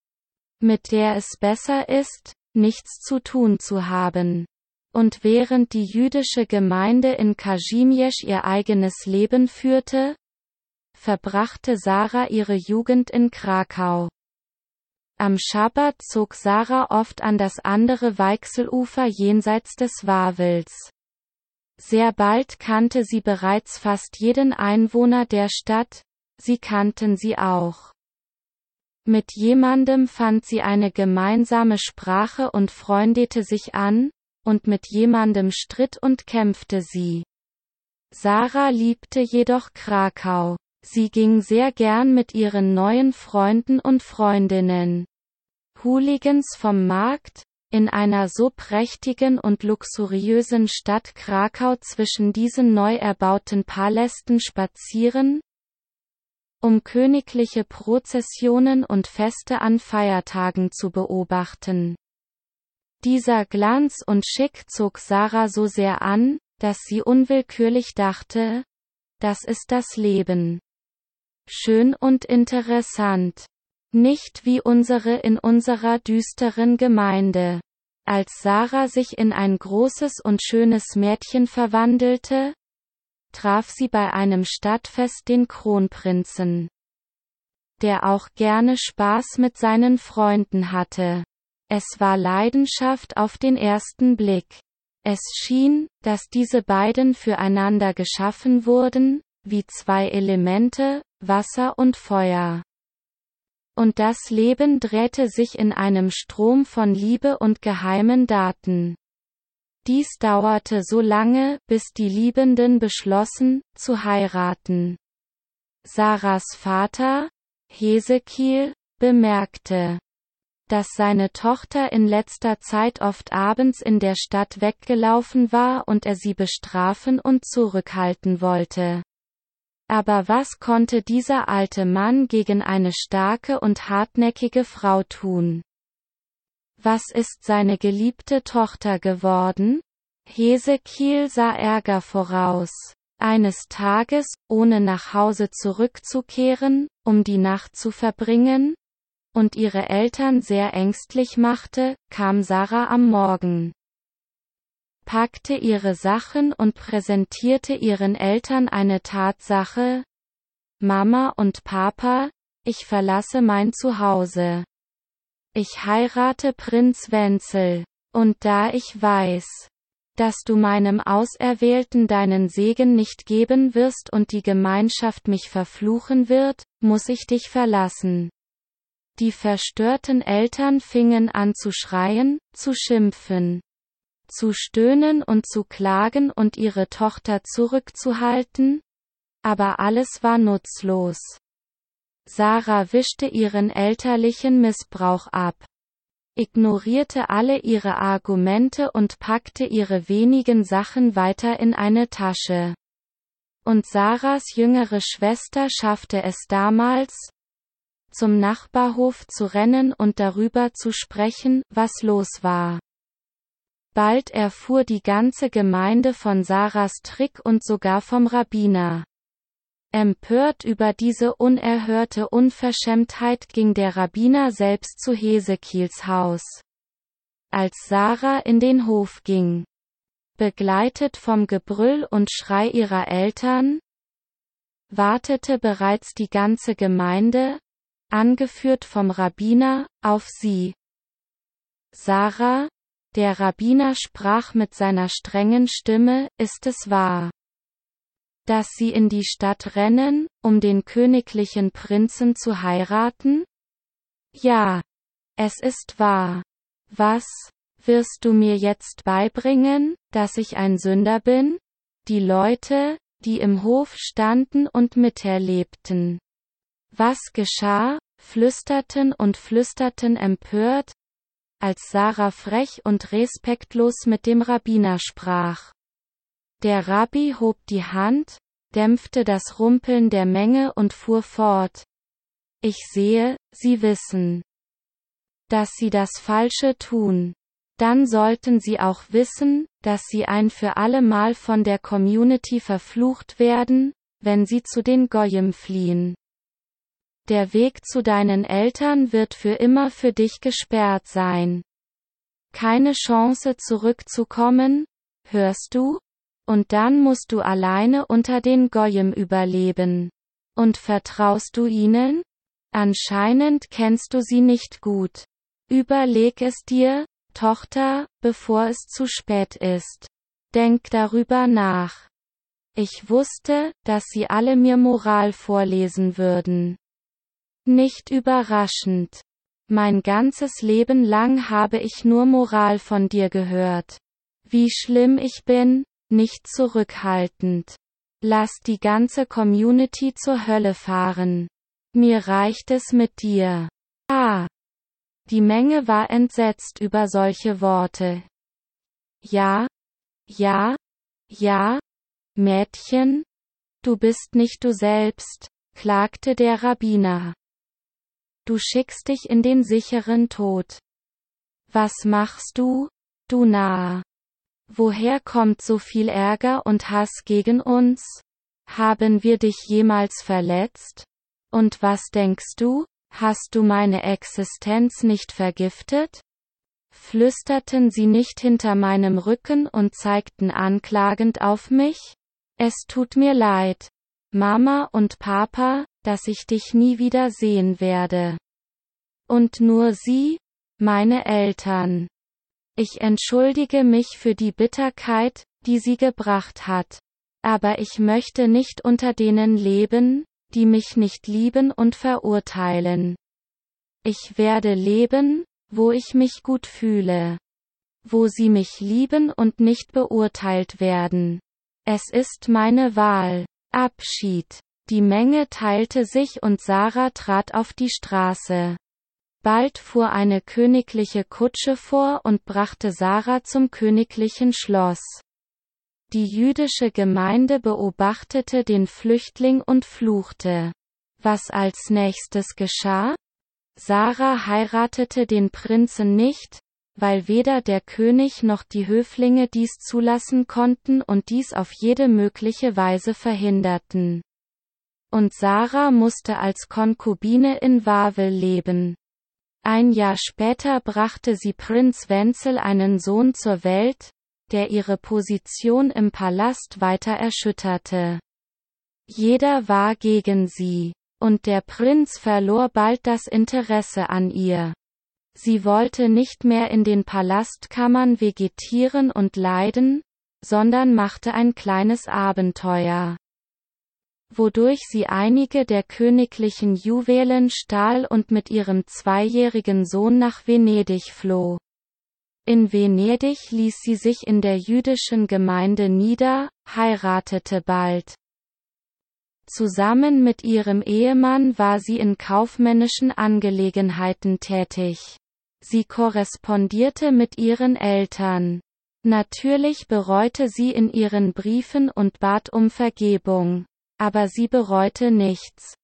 [SPEAKER 1] mit der es besser ist, nichts zu tun zu haben. Und während die jüdische Gemeinde in Kazimierz ihr eigenes Leben führte, verbrachte Sarah ihre Jugend in Krakau. Am Schabbat zog Sarah oft an das andere Weichselufer jenseits des Wawels. Sehr bald kannte sie bereits fast jeden Einwohner der Stadt, sie kannten sie auch. Mit jemandem fand sie eine gemeinsame Sprache und freundete sich an, und mit jemandem stritt und kämpfte sie. Sarah liebte jedoch Krakau. Sie ging sehr gern mit ihren neuen Freunden und Freundinnen. Hooligans vom Markt, in einer so prächtigen und luxuriösen Stadt Krakau zwischen diesen neu erbauten Palästen spazieren? Um königliche Prozessionen und Feste an Feiertagen zu beobachten. Dieser Glanz und Schick zog Sarah so sehr an, dass sie unwillkürlich dachte, das ist das Leben. Schön und interessant. Nicht wie unsere in unserer düsteren Gemeinde. Als Sarah sich in ein großes und schönes Mädchen verwandelte, traf sie bei einem Stadtfest den Kronprinzen. der auch gerne Spaß mit seinen Freunden hatte. Es war Leidenschaft auf den ersten Blick. Es schien, dass diese beiden füreinander geschaffen wurden, wie zwei Elemente, Wasser und Feuer. Und das Leben drehte sich in einem Strom von Liebe und geheimen Daten. Dies dauerte so lange, bis die Liebenden beschlossen, zu heiraten. Sarahs Vater, Hesekiel, bemerkte, dass seine Tochter in letzter Zeit oft abends in der Stadt weggelaufen war und er sie bestrafen und zurückhalten wollte. Aber was konnte dieser alte Mann gegen eine starke und hartnäckige Frau tun? Was ist seine geliebte Tochter geworden? Hesekiel sah Ärger voraus. Eines Tages, ohne nach Hause zurückzukehren, um die Nacht zu verbringen, und ihre Eltern sehr ängstlich machte, kam Sarah am Morgen packte ihre Sachen und präsentierte ihren Eltern eine Tatsache. Mama und Papa, ich verlasse mein Zuhause. Ich heirate Prinz Wenzel. Und da ich weiß, dass du meinem Auserwählten deinen Segen nicht geben wirst und die Gemeinschaft mich verfluchen wird, muss ich dich verlassen. Die verstörten Eltern fingen an zu schreien, zu schimpfen zu stöhnen und zu klagen und ihre Tochter zurückzuhalten? Aber alles war nutzlos. Sarah wischte ihren elterlichen Missbrauch ab, ignorierte alle ihre Argumente und packte ihre wenigen Sachen weiter in eine Tasche. Und Sarahs jüngere Schwester schaffte es damals, zum Nachbarhof zu rennen und darüber zu sprechen, was los war. Bald erfuhr die ganze Gemeinde von Sarahs Trick und sogar vom Rabbiner. Empört über diese unerhörte Unverschämtheit ging der Rabbiner selbst zu Hesekiels Haus. Als Sarah in den Hof ging, begleitet vom Gebrüll und Schrei ihrer Eltern, wartete bereits die ganze Gemeinde, angeführt vom Rabbiner, auf sie. Sarah, der Rabbiner sprach mit seiner strengen Stimme, ist es wahr, dass sie in die Stadt rennen, um den königlichen Prinzen zu heiraten? Ja, es ist wahr. Was, wirst du mir jetzt beibringen, dass ich ein Sünder bin? Die Leute, die im Hof standen und miterlebten. Was geschah, flüsterten und flüsterten empört, als Sarah frech und respektlos mit dem Rabbiner sprach. Der Rabbi hob die Hand, dämpfte das Rumpeln der Menge und fuhr fort. Ich sehe, Sie wissen, dass Sie das Falsche tun. Dann sollten Sie auch wissen, dass Sie ein für alle Mal von der Community verflucht werden, wenn Sie zu den Goyim fliehen. Der Weg zu deinen Eltern wird für immer für dich gesperrt sein. Keine Chance zurückzukommen, hörst du? Und dann musst du alleine unter den Goyim überleben. Und vertraust du ihnen? Anscheinend kennst du sie nicht gut. Überleg es dir, Tochter, bevor es zu spät ist. Denk darüber nach. Ich wusste, dass sie alle mir Moral vorlesen würden. Nicht überraschend. Mein ganzes Leben lang habe ich nur Moral von dir gehört. Wie schlimm ich bin, nicht zurückhaltend. Lass die ganze Community zur Hölle fahren. Mir reicht es mit dir. Ah. Die Menge war entsetzt über solche Worte. Ja, ja, ja, Mädchen, du bist nicht du selbst, klagte der Rabbiner. Du schickst dich in den sicheren Tod. Was machst du, du Nahe? Woher kommt so viel Ärger und Hass gegen uns? Haben wir dich jemals verletzt? Und was denkst du, hast du meine Existenz nicht vergiftet? Flüsterten sie nicht hinter meinem Rücken und zeigten anklagend auf mich? Es tut mir leid. Mama und Papa, dass ich dich nie wieder sehen werde. Und nur sie, meine Eltern. Ich entschuldige mich für die Bitterkeit, die sie gebracht hat. Aber ich möchte nicht unter denen leben, die mich nicht lieben und verurteilen. Ich werde leben, wo ich mich gut fühle. Wo sie mich lieben und nicht beurteilt werden. Es ist meine Wahl. Abschied. Die Menge teilte sich und Sarah trat auf die Straße. Bald fuhr eine königliche Kutsche vor und brachte Sarah zum königlichen Schloss. Die jüdische Gemeinde beobachtete den Flüchtling und fluchte. Was als nächstes geschah? Sarah heiratete den Prinzen nicht, weil weder der König noch die Höflinge dies zulassen konnten und dies auf jede mögliche Weise verhinderten. Und Sarah musste als Konkubine in Wawel leben. Ein Jahr später brachte sie Prinz Wenzel einen Sohn zur Welt, der ihre Position im Palast weiter erschütterte. Jeder war gegen sie, und der Prinz verlor bald das Interesse an ihr. Sie wollte nicht mehr in den Palastkammern vegetieren und leiden, sondern machte ein kleines Abenteuer. Wodurch sie einige der königlichen Juwelen stahl und mit ihrem zweijährigen Sohn nach Venedig floh. In Venedig ließ sie sich in der jüdischen Gemeinde nieder, heiratete bald. Zusammen mit ihrem Ehemann war sie in kaufmännischen Angelegenheiten tätig. Sie korrespondierte mit ihren Eltern. Natürlich bereute sie in ihren Briefen und bat um Vergebung. Aber sie bereute nichts.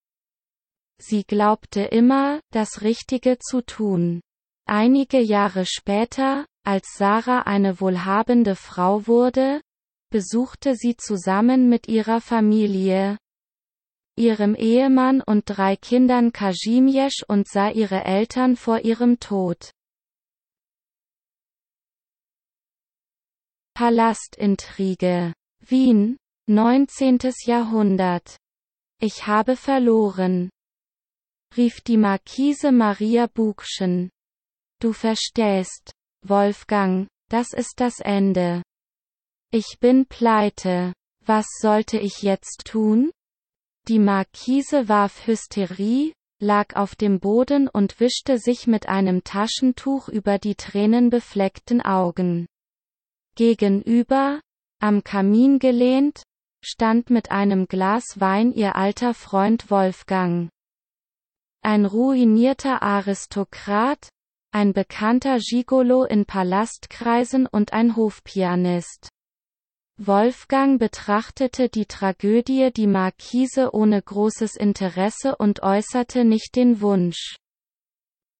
[SPEAKER 1] Sie glaubte immer, das Richtige zu tun. Einige Jahre später, als Sarah eine wohlhabende Frau wurde, besuchte sie zusammen mit ihrer Familie, ihrem Ehemann und drei Kindern Kazimierz und sah ihre Eltern vor ihrem Tod. Palastintrige. Wien, 19. Jahrhundert. Ich habe verloren. rief die Marquise Maria Bugschen. Du verstehst. Wolfgang, das ist das Ende. Ich bin pleite. Was sollte ich jetzt tun? Die Markise warf Hysterie, lag auf dem Boden und wischte sich mit einem Taschentuch über die tränenbefleckten Augen. Gegenüber, am Kamin gelehnt, stand mit einem Glas Wein ihr alter Freund Wolfgang. Ein ruinierter Aristokrat, ein bekannter Gigolo in Palastkreisen und ein Hofpianist. Wolfgang betrachtete die Tragödie die Markise ohne großes Interesse und äußerte nicht den Wunsch,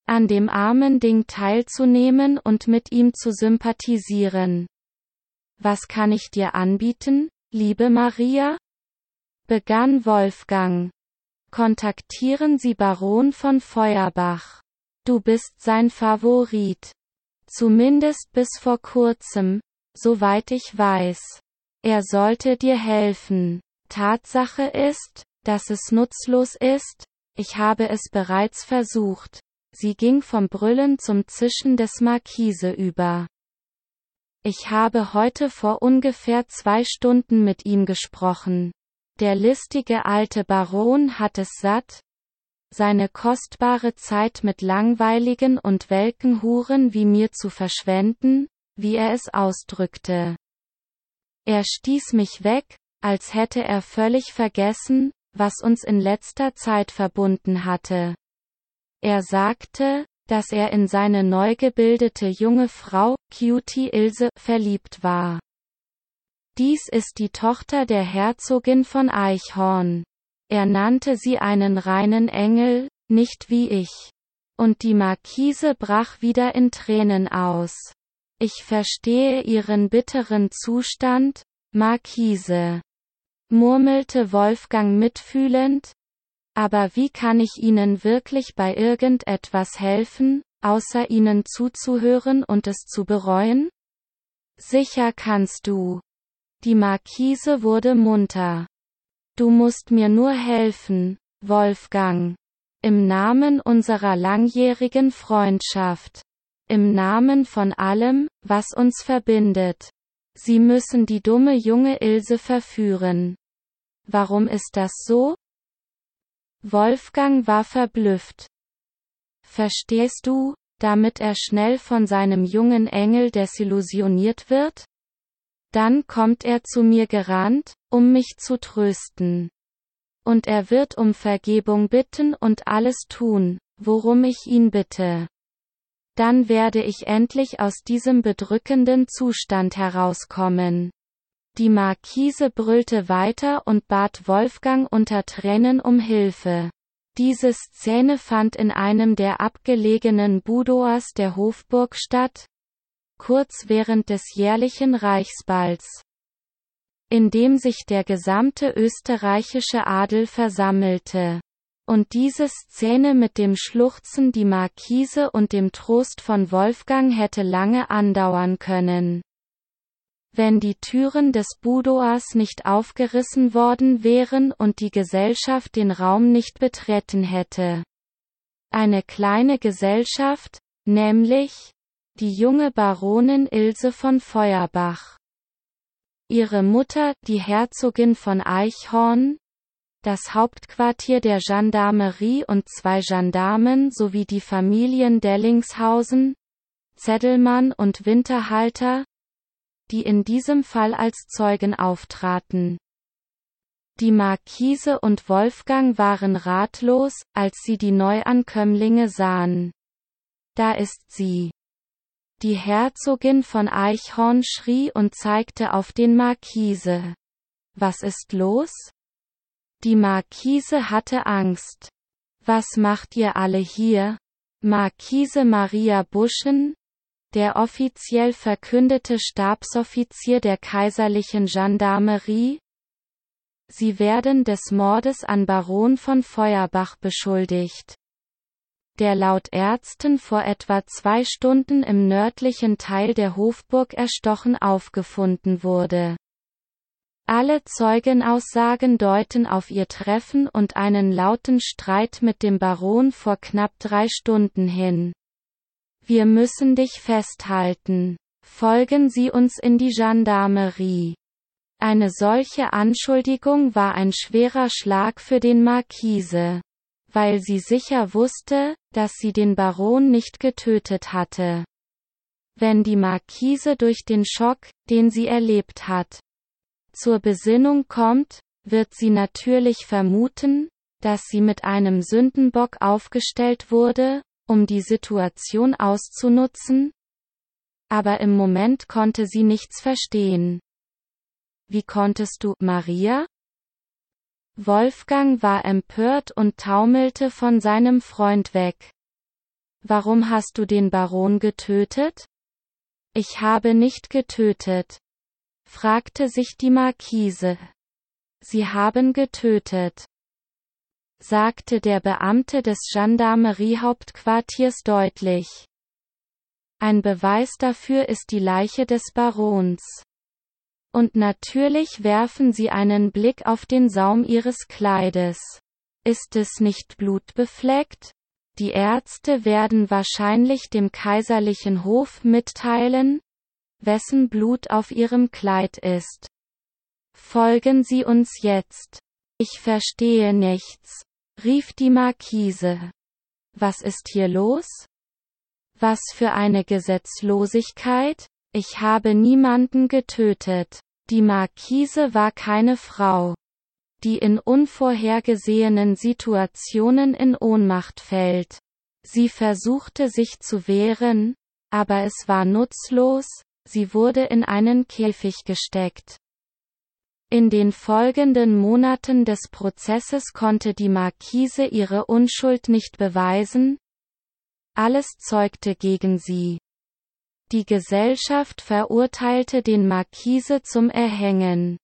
[SPEAKER 1] an dem armen Ding teilzunehmen und mit ihm zu sympathisieren. Was kann ich dir anbieten, liebe Maria? begann Wolfgang. Kontaktieren Sie Baron von Feuerbach. Du bist sein Favorit. Zumindest bis vor kurzem, soweit ich weiß. Er sollte dir helfen. Tatsache ist, dass es nutzlos ist, ich habe es bereits versucht. Sie ging vom Brüllen zum Zischen des Markise über. Ich habe heute vor ungefähr zwei Stunden mit ihm gesprochen. Der listige alte Baron hat es satt, seine kostbare Zeit mit langweiligen und welken Huren wie mir zu verschwenden, wie er es ausdrückte. Er stieß mich weg, als hätte er völlig vergessen, was uns in letzter Zeit verbunden hatte. Er sagte, dass er in seine neu gebildete junge Frau, Cutie Ilse, verliebt war. Dies ist die Tochter der Herzogin von Eichhorn. Er nannte sie einen reinen Engel, nicht wie ich. Und die Markise brach wieder in Tränen aus. Ich verstehe Ihren bitteren Zustand, Markise. murmelte Wolfgang mitfühlend. Aber wie kann ich Ihnen wirklich bei irgendetwas helfen, außer Ihnen zuzuhören und es zu bereuen? Sicher kannst du. Die Markise wurde munter. Du musst mir nur helfen, Wolfgang. Im Namen unserer langjährigen Freundschaft. Im Namen von allem, was uns verbindet. Sie müssen die dumme junge Ilse verführen. Warum ist das so? Wolfgang war verblüfft. Verstehst du, damit er schnell von seinem jungen Engel desillusioniert wird? Dann kommt er zu mir gerannt, um mich zu trösten. Und er wird um Vergebung bitten und alles tun, worum ich ihn bitte. Dann werde ich endlich aus diesem bedrückenden Zustand herauskommen. Die Markise brüllte weiter und bat Wolfgang unter Tränen um Hilfe. Diese Szene fand in einem der abgelegenen Boudoirs der Hofburg statt, kurz während des jährlichen Reichsballs, in dem sich der gesamte österreichische Adel versammelte. Und diese Szene mit dem Schluchzen die Markise und dem Trost von Wolfgang hätte lange andauern können. Wenn die Türen des Boudoirs nicht aufgerissen worden wären und die Gesellschaft den Raum nicht betreten hätte. Eine kleine Gesellschaft, nämlich, die junge Baronin Ilse von Feuerbach. Ihre Mutter, die Herzogin von Eichhorn, das Hauptquartier der Gendarmerie und zwei Gendarmen sowie die Familien Dellingshausen, Zeddelmann und Winterhalter, die in diesem Fall als Zeugen auftraten. Die Markise und Wolfgang waren ratlos, als sie die Neuankömmlinge sahen. Da ist sie. Die Herzogin von Eichhorn schrie und zeigte auf den Markise. Was ist los? Die Markise hatte Angst. Was macht ihr alle hier? Markise Maria Buschen, der offiziell verkündete Stabsoffizier der kaiserlichen Gendarmerie, Sie werden des Mordes an Baron von Feuerbach beschuldigt, der laut Ärzten vor etwa zwei Stunden im nördlichen Teil der Hofburg erstochen aufgefunden wurde. Alle Zeugenaussagen deuten auf ihr Treffen und einen lauten Streit mit dem Baron vor knapp drei Stunden hin. Wir müssen dich festhalten. Folgen Sie uns in die Gendarmerie. Eine solche Anschuldigung war ein schwerer Schlag für den Markise. Weil sie sicher wusste, dass sie den Baron nicht getötet hatte. Wenn die Markise durch den Schock, den sie erlebt hat, zur Besinnung kommt, wird sie natürlich vermuten, dass sie mit einem Sündenbock aufgestellt wurde, um die Situation auszunutzen? Aber im Moment konnte sie nichts verstehen. Wie konntest du, Maria? Wolfgang war empört und taumelte von seinem Freund weg. Warum hast du den Baron getötet? Ich habe nicht getötet. fragte sich die Markise. Sie haben getötet sagte der Beamte des Gendarmeriehauptquartiers deutlich. Ein Beweis dafür ist die Leiche des Barons. Und natürlich werfen sie einen Blick auf den Saum ihres Kleides. Ist es nicht blutbefleckt? Die Ärzte werden wahrscheinlich dem kaiserlichen Hof mitteilen, wessen Blut auf ihrem Kleid ist. Folgen Sie uns jetzt. Ich verstehe nichts rief die Markise. Was ist hier los? Was für eine Gesetzlosigkeit? Ich habe niemanden getötet. Die Markise war keine Frau, die in unvorhergesehenen Situationen in Ohnmacht fällt. Sie versuchte sich zu wehren, aber es war nutzlos, sie wurde in einen Käfig gesteckt. In den folgenden Monaten des Prozesses konnte die Markise ihre Unschuld nicht beweisen. Alles zeugte gegen sie. Die Gesellschaft verurteilte den Markise zum Erhängen.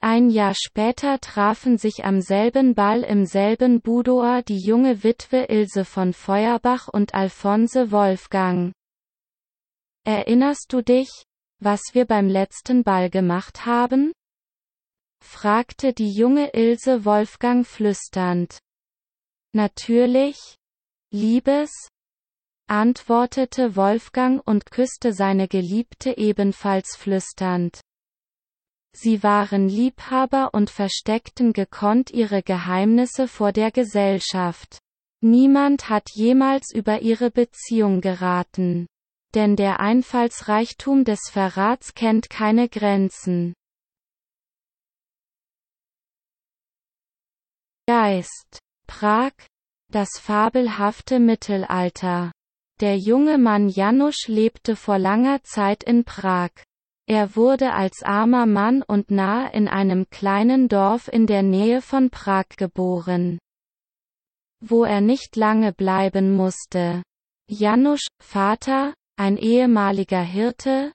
[SPEAKER 1] Ein Jahr später trafen sich am selben Ball im selben Boudoir die junge Witwe Ilse von Feuerbach und Alphonse Wolfgang. Erinnerst du dich, was wir beim letzten Ball gemacht haben? Fragte die junge Ilse Wolfgang flüsternd. Natürlich. Liebes, antwortete Wolfgang und küsste seine Geliebte ebenfalls flüsternd. Sie waren Liebhaber und versteckten gekonnt ihre Geheimnisse vor der Gesellschaft. Niemand hat jemals über ihre Beziehung geraten. Denn der Einfallsreichtum des Verrats kennt keine Grenzen. Geist. Prag. Das fabelhafte Mittelalter. Der junge Mann Janusz lebte vor langer Zeit in Prag. Er wurde als armer Mann und nahe in einem kleinen Dorf in der Nähe von Prag geboren. Wo er nicht lange bleiben musste. Janusz, Vater, ein ehemaliger Hirte,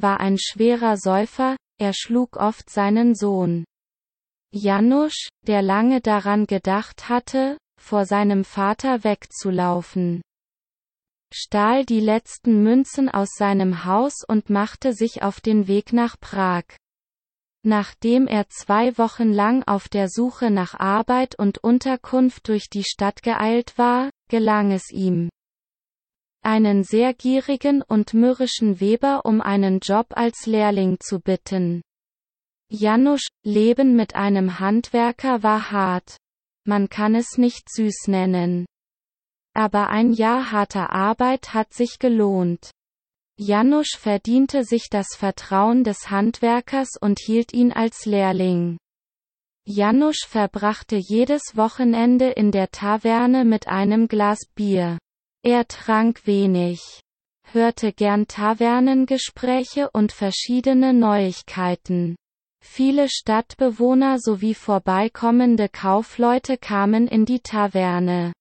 [SPEAKER 1] war ein schwerer Säufer, er schlug oft seinen Sohn. Janusz, der lange daran gedacht hatte, vor seinem Vater wegzulaufen stahl die letzten Münzen aus seinem Haus und machte sich auf den Weg nach Prag. Nachdem er zwei Wochen lang auf der Suche nach Arbeit und Unterkunft durch die Stadt geeilt war, gelang es ihm, einen sehr gierigen und mürrischen Weber um einen Job als Lehrling zu bitten. Janusz, Leben mit einem Handwerker war hart. Man kann es nicht süß nennen. Aber ein Jahr harter Arbeit hat sich gelohnt. Janusz verdiente sich das Vertrauen des Handwerkers und hielt ihn als Lehrling. Janusz verbrachte jedes Wochenende in der Taverne mit einem Glas Bier. Er trank wenig, hörte gern Tavernengespräche und verschiedene Neuigkeiten. Viele Stadtbewohner sowie vorbeikommende Kaufleute kamen in die Taverne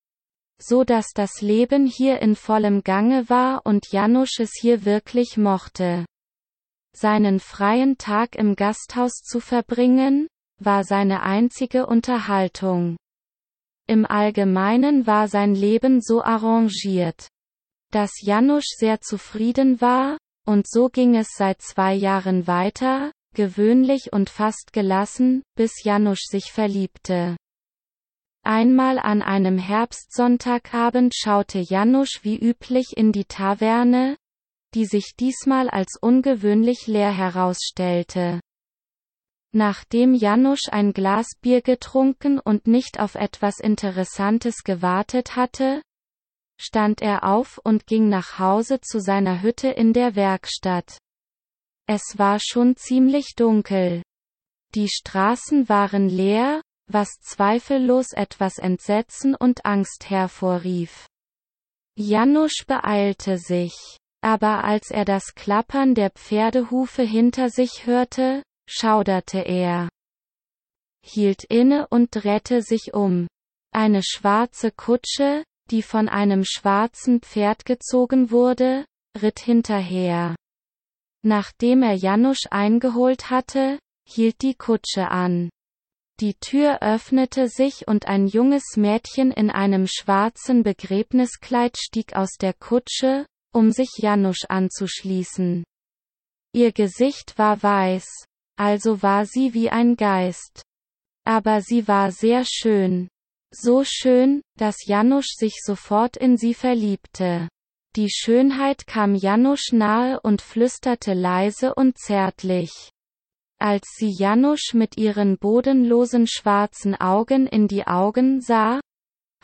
[SPEAKER 1] so dass das Leben hier in vollem Gange war und Janusz es hier wirklich mochte. Seinen freien Tag im Gasthaus zu verbringen, war seine einzige Unterhaltung. Im Allgemeinen war sein Leben so arrangiert, dass Janusz sehr zufrieden war, und so ging es seit zwei Jahren weiter, gewöhnlich und fast gelassen, bis Janusz sich verliebte. Einmal an einem Herbstsonntagabend schaute Janusz wie üblich in die Taverne, die sich diesmal als ungewöhnlich leer herausstellte. Nachdem Janusz ein Glas Bier getrunken und nicht auf etwas Interessantes gewartet hatte, stand er auf und ging nach Hause zu seiner Hütte in der Werkstatt. Es war schon ziemlich dunkel. Die Straßen waren leer, was zweifellos etwas Entsetzen und Angst hervorrief. Janusz beeilte sich, aber als er das Klappern der Pferdehufe hinter sich hörte, schauderte er. Hielt inne und drehte sich um. Eine schwarze Kutsche, die von einem schwarzen Pferd gezogen wurde, ritt hinterher. Nachdem er Janusz eingeholt hatte, hielt die Kutsche an. Die Tür öffnete sich und ein junges Mädchen in einem schwarzen Begräbniskleid stieg aus der Kutsche, um sich Janusz anzuschließen. Ihr Gesicht war weiß, also war sie wie ein Geist. Aber sie war sehr schön. So schön, dass Janusz sich sofort in sie verliebte. Die Schönheit kam Janusz nahe und flüsterte leise und zärtlich. Als sie Janusz mit ihren bodenlosen schwarzen Augen in die Augen sah,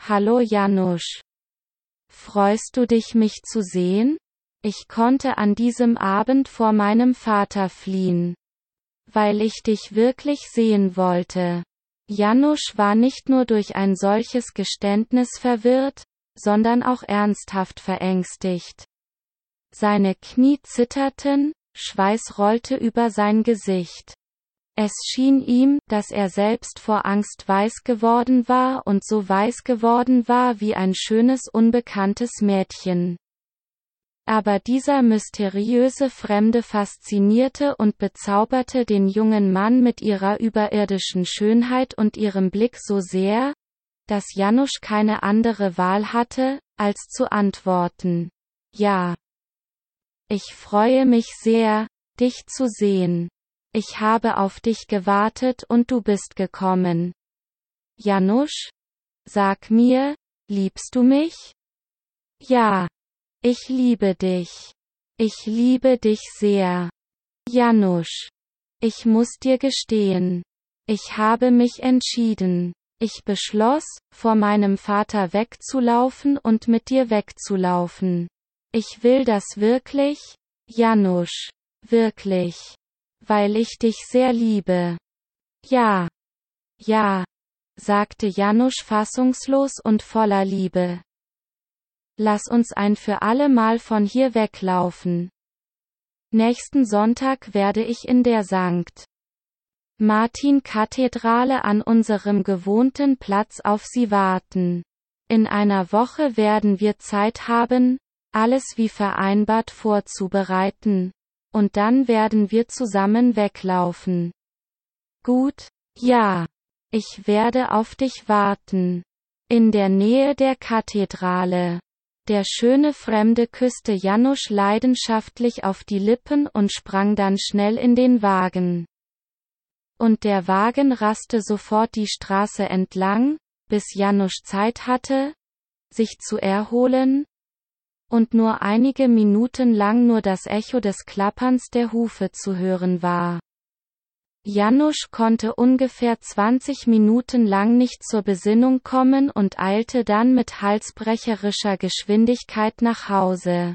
[SPEAKER 1] Hallo Janusz. Freust du dich mich zu sehen? Ich konnte an diesem Abend vor meinem Vater fliehen. Weil ich dich wirklich sehen wollte. Janusz war nicht nur durch ein solches Geständnis verwirrt, sondern auch ernsthaft verängstigt. Seine Knie zitterten, Schweiß rollte über sein Gesicht. Es schien ihm, dass er selbst vor Angst weiß geworden war und so weiß geworden war wie ein schönes unbekanntes Mädchen. Aber dieser mysteriöse Fremde faszinierte und bezauberte den jungen Mann mit ihrer überirdischen Schönheit und ihrem Blick so sehr, dass Janusz keine andere Wahl hatte, als zu antworten. Ja. Ich freue mich sehr, dich zu sehen. Ich habe auf dich gewartet und du bist gekommen. Janusz? Sag mir, liebst du mich? Ja. Ich liebe dich. Ich liebe dich sehr. Janusz. Ich muss dir gestehen. Ich habe mich entschieden. Ich beschloss, vor meinem Vater wegzulaufen und mit dir wegzulaufen. Ich will das wirklich, Janusz. Wirklich. Weil ich dich sehr liebe. Ja. Ja sagte Janusz fassungslos und voller Liebe. Lass uns ein für alle Mal von hier weglaufen. Nächsten Sonntag werde ich in der St. Martin-Kathedrale an unserem gewohnten Platz auf Sie warten. In einer Woche werden wir Zeit haben, alles wie vereinbart vorzubereiten, und dann werden wir zusammen weglaufen. Gut, ja. Ich werde auf dich warten. In der Nähe der Kathedrale. Der schöne Fremde küsste Janusz leidenschaftlich auf die Lippen und sprang dann schnell in den Wagen. Und der Wagen raste sofort die Straße entlang, bis Janusz Zeit hatte, sich zu erholen, und nur einige Minuten lang nur das Echo des Klapperns der Hufe zu hören war. Janusz konnte ungefähr 20 Minuten lang nicht zur Besinnung kommen und eilte dann mit halsbrecherischer Geschwindigkeit nach Hause.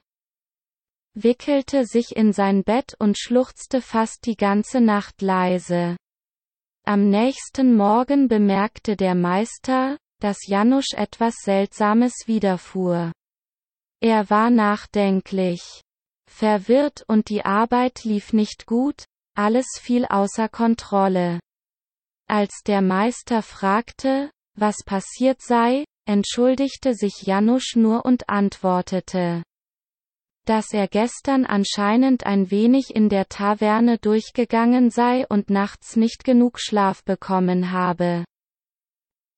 [SPEAKER 1] Wickelte sich in sein Bett und schluchzte fast die ganze Nacht leise. Am nächsten Morgen bemerkte der Meister, dass Janusz etwas Seltsames widerfuhr. Er war nachdenklich. Verwirrt und die Arbeit lief nicht gut, alles fiel außer Kontrolle. Als der Meister fragte, was passiert sei, entschuldigte sich Janusz nur und antwortete, dass er gestern anscheinend ein wenig in der Taverne durchgegangen sei und nachts nicht genug Schlaf bekommen habe.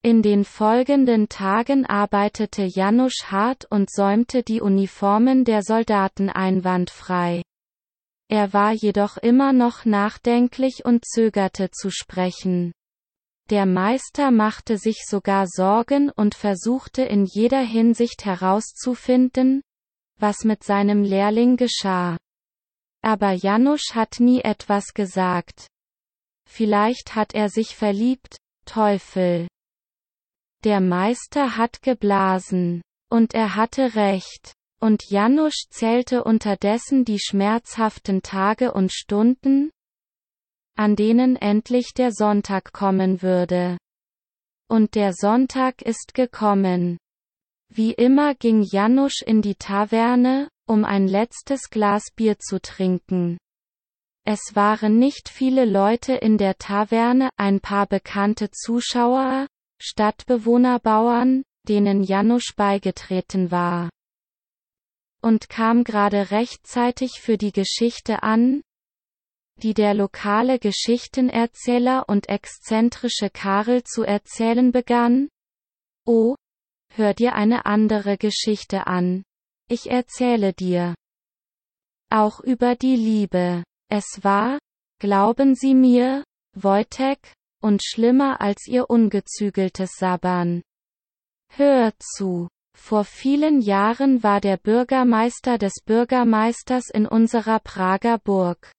[SPEAKER 1] In den folgenden Tagen arbeitete Janusz hart und säumte die Uniformen der Soldaten einwandfrei. Er war jedoch immer noch nachdenklich und zögerte zu sprechen. Der Meister machte sich sogar Sorgen und versuchte in jeder Hinsicht herauszufinden, was mit seinem Lehrling geschah. Aber Janusz hat nie etwas gesagt. Vielleicht hat er sich verliebt, Teufel. Der Meister hat geblasen. Und er hatte recht. Und Janusz zählte unterdessen die schmerzhaften Tage und Stunden, an denen endlich der Sonntag kommen würde. Und der Sonntag ist gekommen. Wie immer ging Janusz in die Taverne, um ein letztes Glas Bier zu trinken. Es waren nicht viele Leute in der Taverne, ein paar bekannte Zuschauer, Stadtbewohnerbauern, denen Janusz beigetreten war und kam gerade rechtzeitig für die Geschichte an, die der lokale Geschichtenerzähler und exzentrische Karel zu erzählen begann? Oh, hör dir eine andere Geschichte an. Ich erzähle dir. Auch über die Liebe. Es war, glauben Sie mir, Wojtek, und schlimmer als ihr ungezügeltes Sabbern. Hör zu. Vor vielen Jahren war der Bürgermeister des Bürgermeisters in unserer Prager Burg.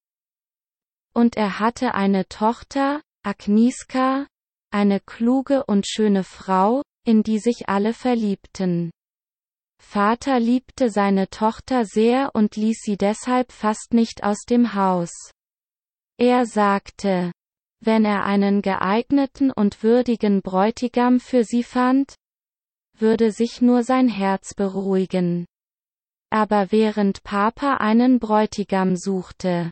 [SPEAKER 1] Und er hatte eine Tochter, Agnieszka, eine kluge und schöne Frau, in die sich alle verliebten. Vater liebte seine Tochter sehr und ließ sie deshalb fast nicht aus dem Haus. Er sagte, wenn er einen geeigneten und würdigen Bräutigam für sie fand, würde sich nur sein Herz beruhigen. Aber während Papa einen Bräutigam suchte,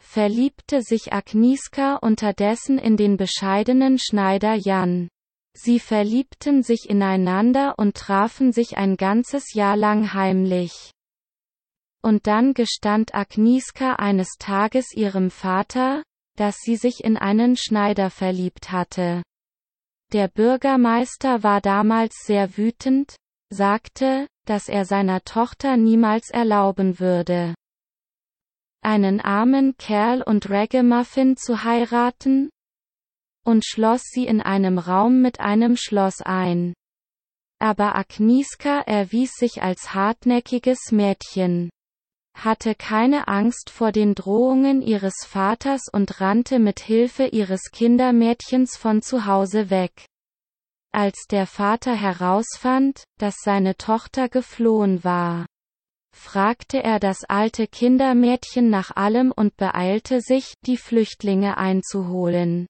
[SPEAKER 1] verliebte sich Agnieszka unterdessen in den bescheidenen Schneider Jan. Sie verliebten sich ineinander und trafen sich ein ganzes Jahr lang heimlich. Und dann gestand Agnieszka eines Tages ihrem Vater, dass sie sich in einen Schneider verliebt hatte. Der Bürgermeister war damals sehr wütend, sagte, dass er seiner Tochter niemals erlauben würde, einen armen Kerl und Ragamuffin zu heiraten, und schloss sie in einem Raum mit einem Schloss ein. Aber Agnieszka erwies sich als hartnäckiges Mädchen hatte keine Angst vor den Drohungen ihres Vaters und rannte mit Hilfe ihres Kindermädchens von zu Hause weg. Als der Vater herausfand, dass seine Tochter geflohen war, fragte er das alte Kindermädchen nach allem und beeilte sich, die Flüchtlinge einzuholen.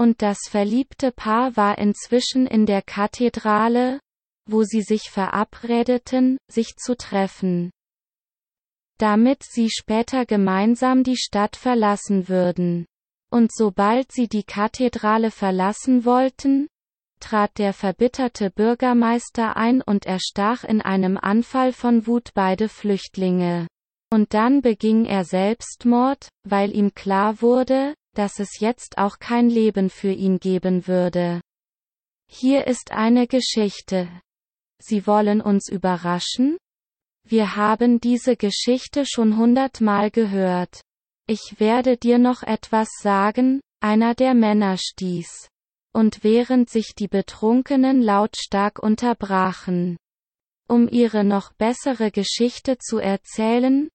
[SPEAKER 1] Und das verliebte Paar war inzwischen in der Kathedrale, wo sie sich verabredeten, sich zu treffen damit sie später gemeinsam die Stadt verlassen würden. Und sobald sie die Kathedrale verlassen wollten, trat der verbitterte Bürgermeister ein und erstach in einem Anfall von Wut beide Flüchtlinge. Und dann beging er Selbstmord, weil ihm klar wurde, dass es jetzt auch kein Leben für ihn geben würde. Hier ist eine Geschichte. Sie wollen uns überraschen? Wir haben diese Geschichte schon hundertmal gehört. Ich werde dir noch etwas sagen, einer der Männer stieß. Und während sich die Betrunkenen lautstark unterbrachen. Um ihre noch bessere Geschichte zu erzählen,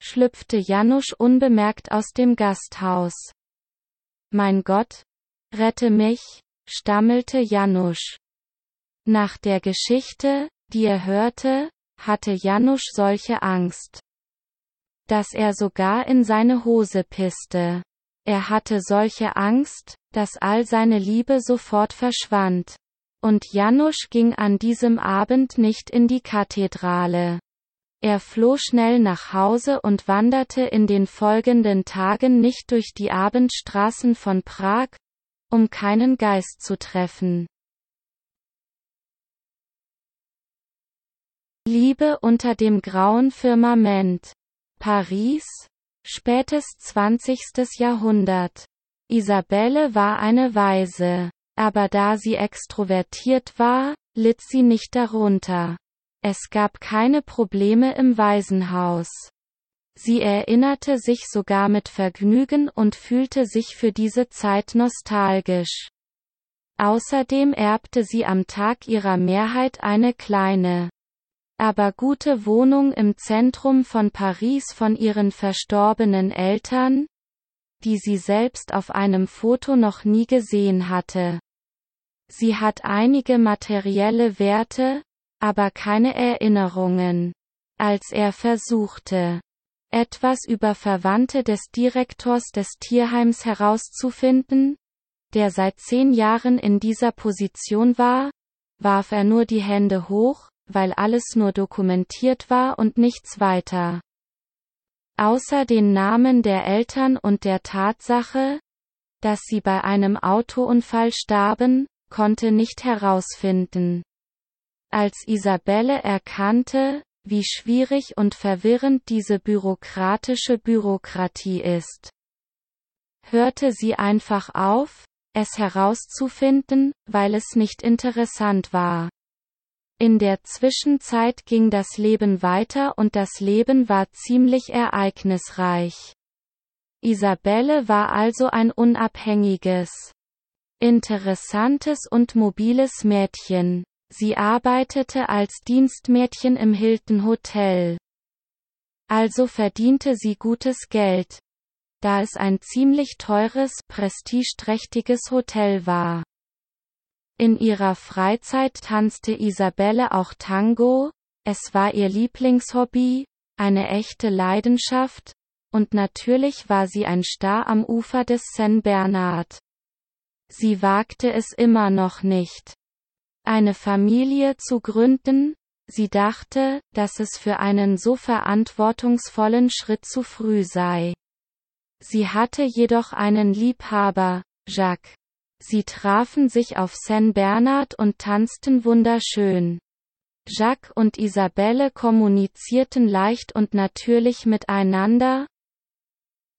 [SPEAKER 1] schlüpfte Janusz unbemerkt aus dem Gasthaus. Mein Gott, rette mich, stammelte Janusz. Nach der Geschichte, die er hörte, hatte Janusz solche Angst, dass er sogar in seine Hose pisste. Er hatte solche Angst, dass all seine Liebe sofort verschwand. Und Janusz ging an diesem Abend nicht in die Kathedrale. Er floh schnell nach Hause und wanderte in den folgenden Tagen nicht durch die Abendstraßen von Prag, um keinen Geist zu treffen. Liebe unter dem grauen Firmament. Paris? Spätes 20. Jahrhundert. Isabelle war eine Weise. Aber da sie extrovertiert war, litt sie nicht darunter. Es gab keine Probleme im Waisenhaus. Sie erinnerte sich sogar mit Vergnügen und fühlte sich für diese Zeit nostalgisch. Außerdem erbte sie am Tag ihrer Mehrheit eine kleine, aber gute Wohnung im Zentrum von Paris von ihren verstorbenen Eltern, die sie selbst auf einem Foto noch nie gesehen hatte. Sie hat einige materielle Werte, aber keine Erinnerungen. Als er versuchte, etwas über Verwandte des Direktors des Tierheims herauszufinden, der seit zehn Jahren in dieser Position war, warf er nur die Hände hoch, weil alles nur dokumentiert war und nichts weiter. Außer den Namen der Eltern und der Tatsache, dass sie bei einem Autounfall starben, konnte nicht herausfinden. Als Isabelle erkannte, wie schwierig und verwirrend diese bürokratische Bürokratie ist, hörte sie einfach auf, es herauszufinden, weil es nicht interessant war. In der Zwischenzeit ging das Leben weiter und das Leben war ziemlich ereignisreich. Isabelle war also ein unabhängiges, interessantes und mobiles Mädchen. Sie arbeitete als Dienstmädchen im Hilton Hotel. Also verdiente sie gutes Geld, da es ein ziemlich teures, prestigeträchtiges Hotel war. In ihrer Freizeit tanzte Isabelle auch Tango, es war ihr Lieblingshobby, eine echte Leidenschaft, und natürlich war sie ein Star am Ufer des Seine Bernard. Sie wagte es immer noch nicht. Eine Familie zu gründen, sie dachte, dass es für einen so verantwortungsvollen Schritt zu früh sei. Sie hatte jedoch einen Liebhaber, Jacques. Sie trafen sich auf Saint Bernard und tanzten wunderschön. Jacques und Isabelle kommunizierten leicht und natürlich miteinander,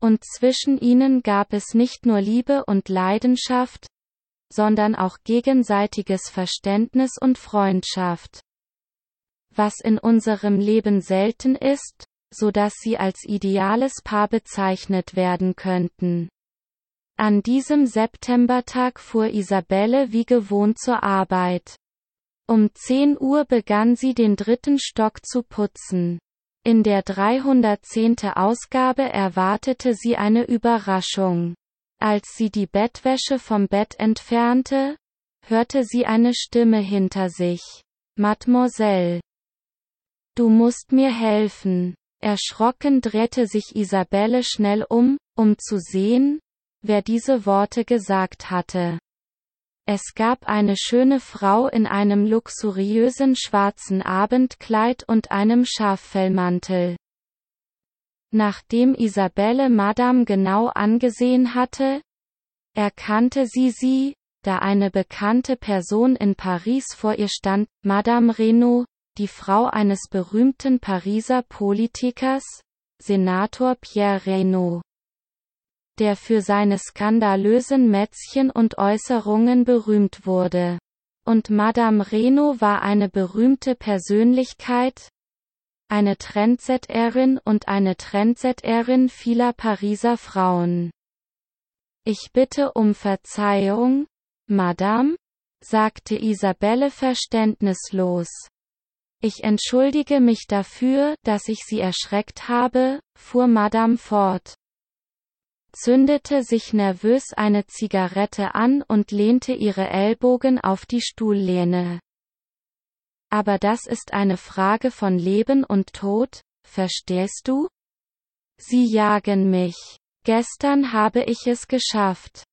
[SPEAKER 1] und zwischen ihnen gab es nicht nur Liebe und Leidenschaft, sondern auch gegenseitiges Verständnis und Freundschaft. Was in unserem Leben selten ist, so dass sie als ideales Paar bezeichnet werden könnten. An diesem Septembertag fuhr Isabelle wie gewohnt zur Arbeit. Um 10 Uhr begann sie den dritten Stock zu putzen. In der 310. Ausgabe erwartete sie eine Überraschung. Als sie die Bettwäsche vom Bett entfernte, hörte sie eine Stimme hinter sich. Mademoiselle. Du musst mir helfen. Erschrocken drehte sich Isabelle schnell um, um zu sehen, wer diese Worte gesagt hatte. Es gab eine schöne Frau in einem luxuriösen schwarzen Abendkleid und einem Schaffellmantel. Nachdem Isabelle Madame genau angesehen hatte, erkannte sie sie, da eine bekannte Person in Paris vor ihr stand, Madame Renaud, die Frau eines berühmten Pariser Politikers, Senator Pierre Renaud der für seine skandalösen Mätzchen und Äußerungen berühmt wurde. Und Madame Reno war eine berühmte Persönlichkeit, eine Trendsetterin und eine Trendsetterin vieler Pariser Frauen. Ich bitte um Verzeihung, Madame, sagte Isabelle verständnislos. Ich entschuldige mich dafür, dass ich Sie erschreckt habe, fuhr Madame fort zündete sich nervös eine Zigarette an und lehnte ihre Ellbogen auf die Stuhllehne. Aber das ist eine Frage von Leben und Tod, verstehst du? Sie jagen mich. Gestern habe ich es geschafft.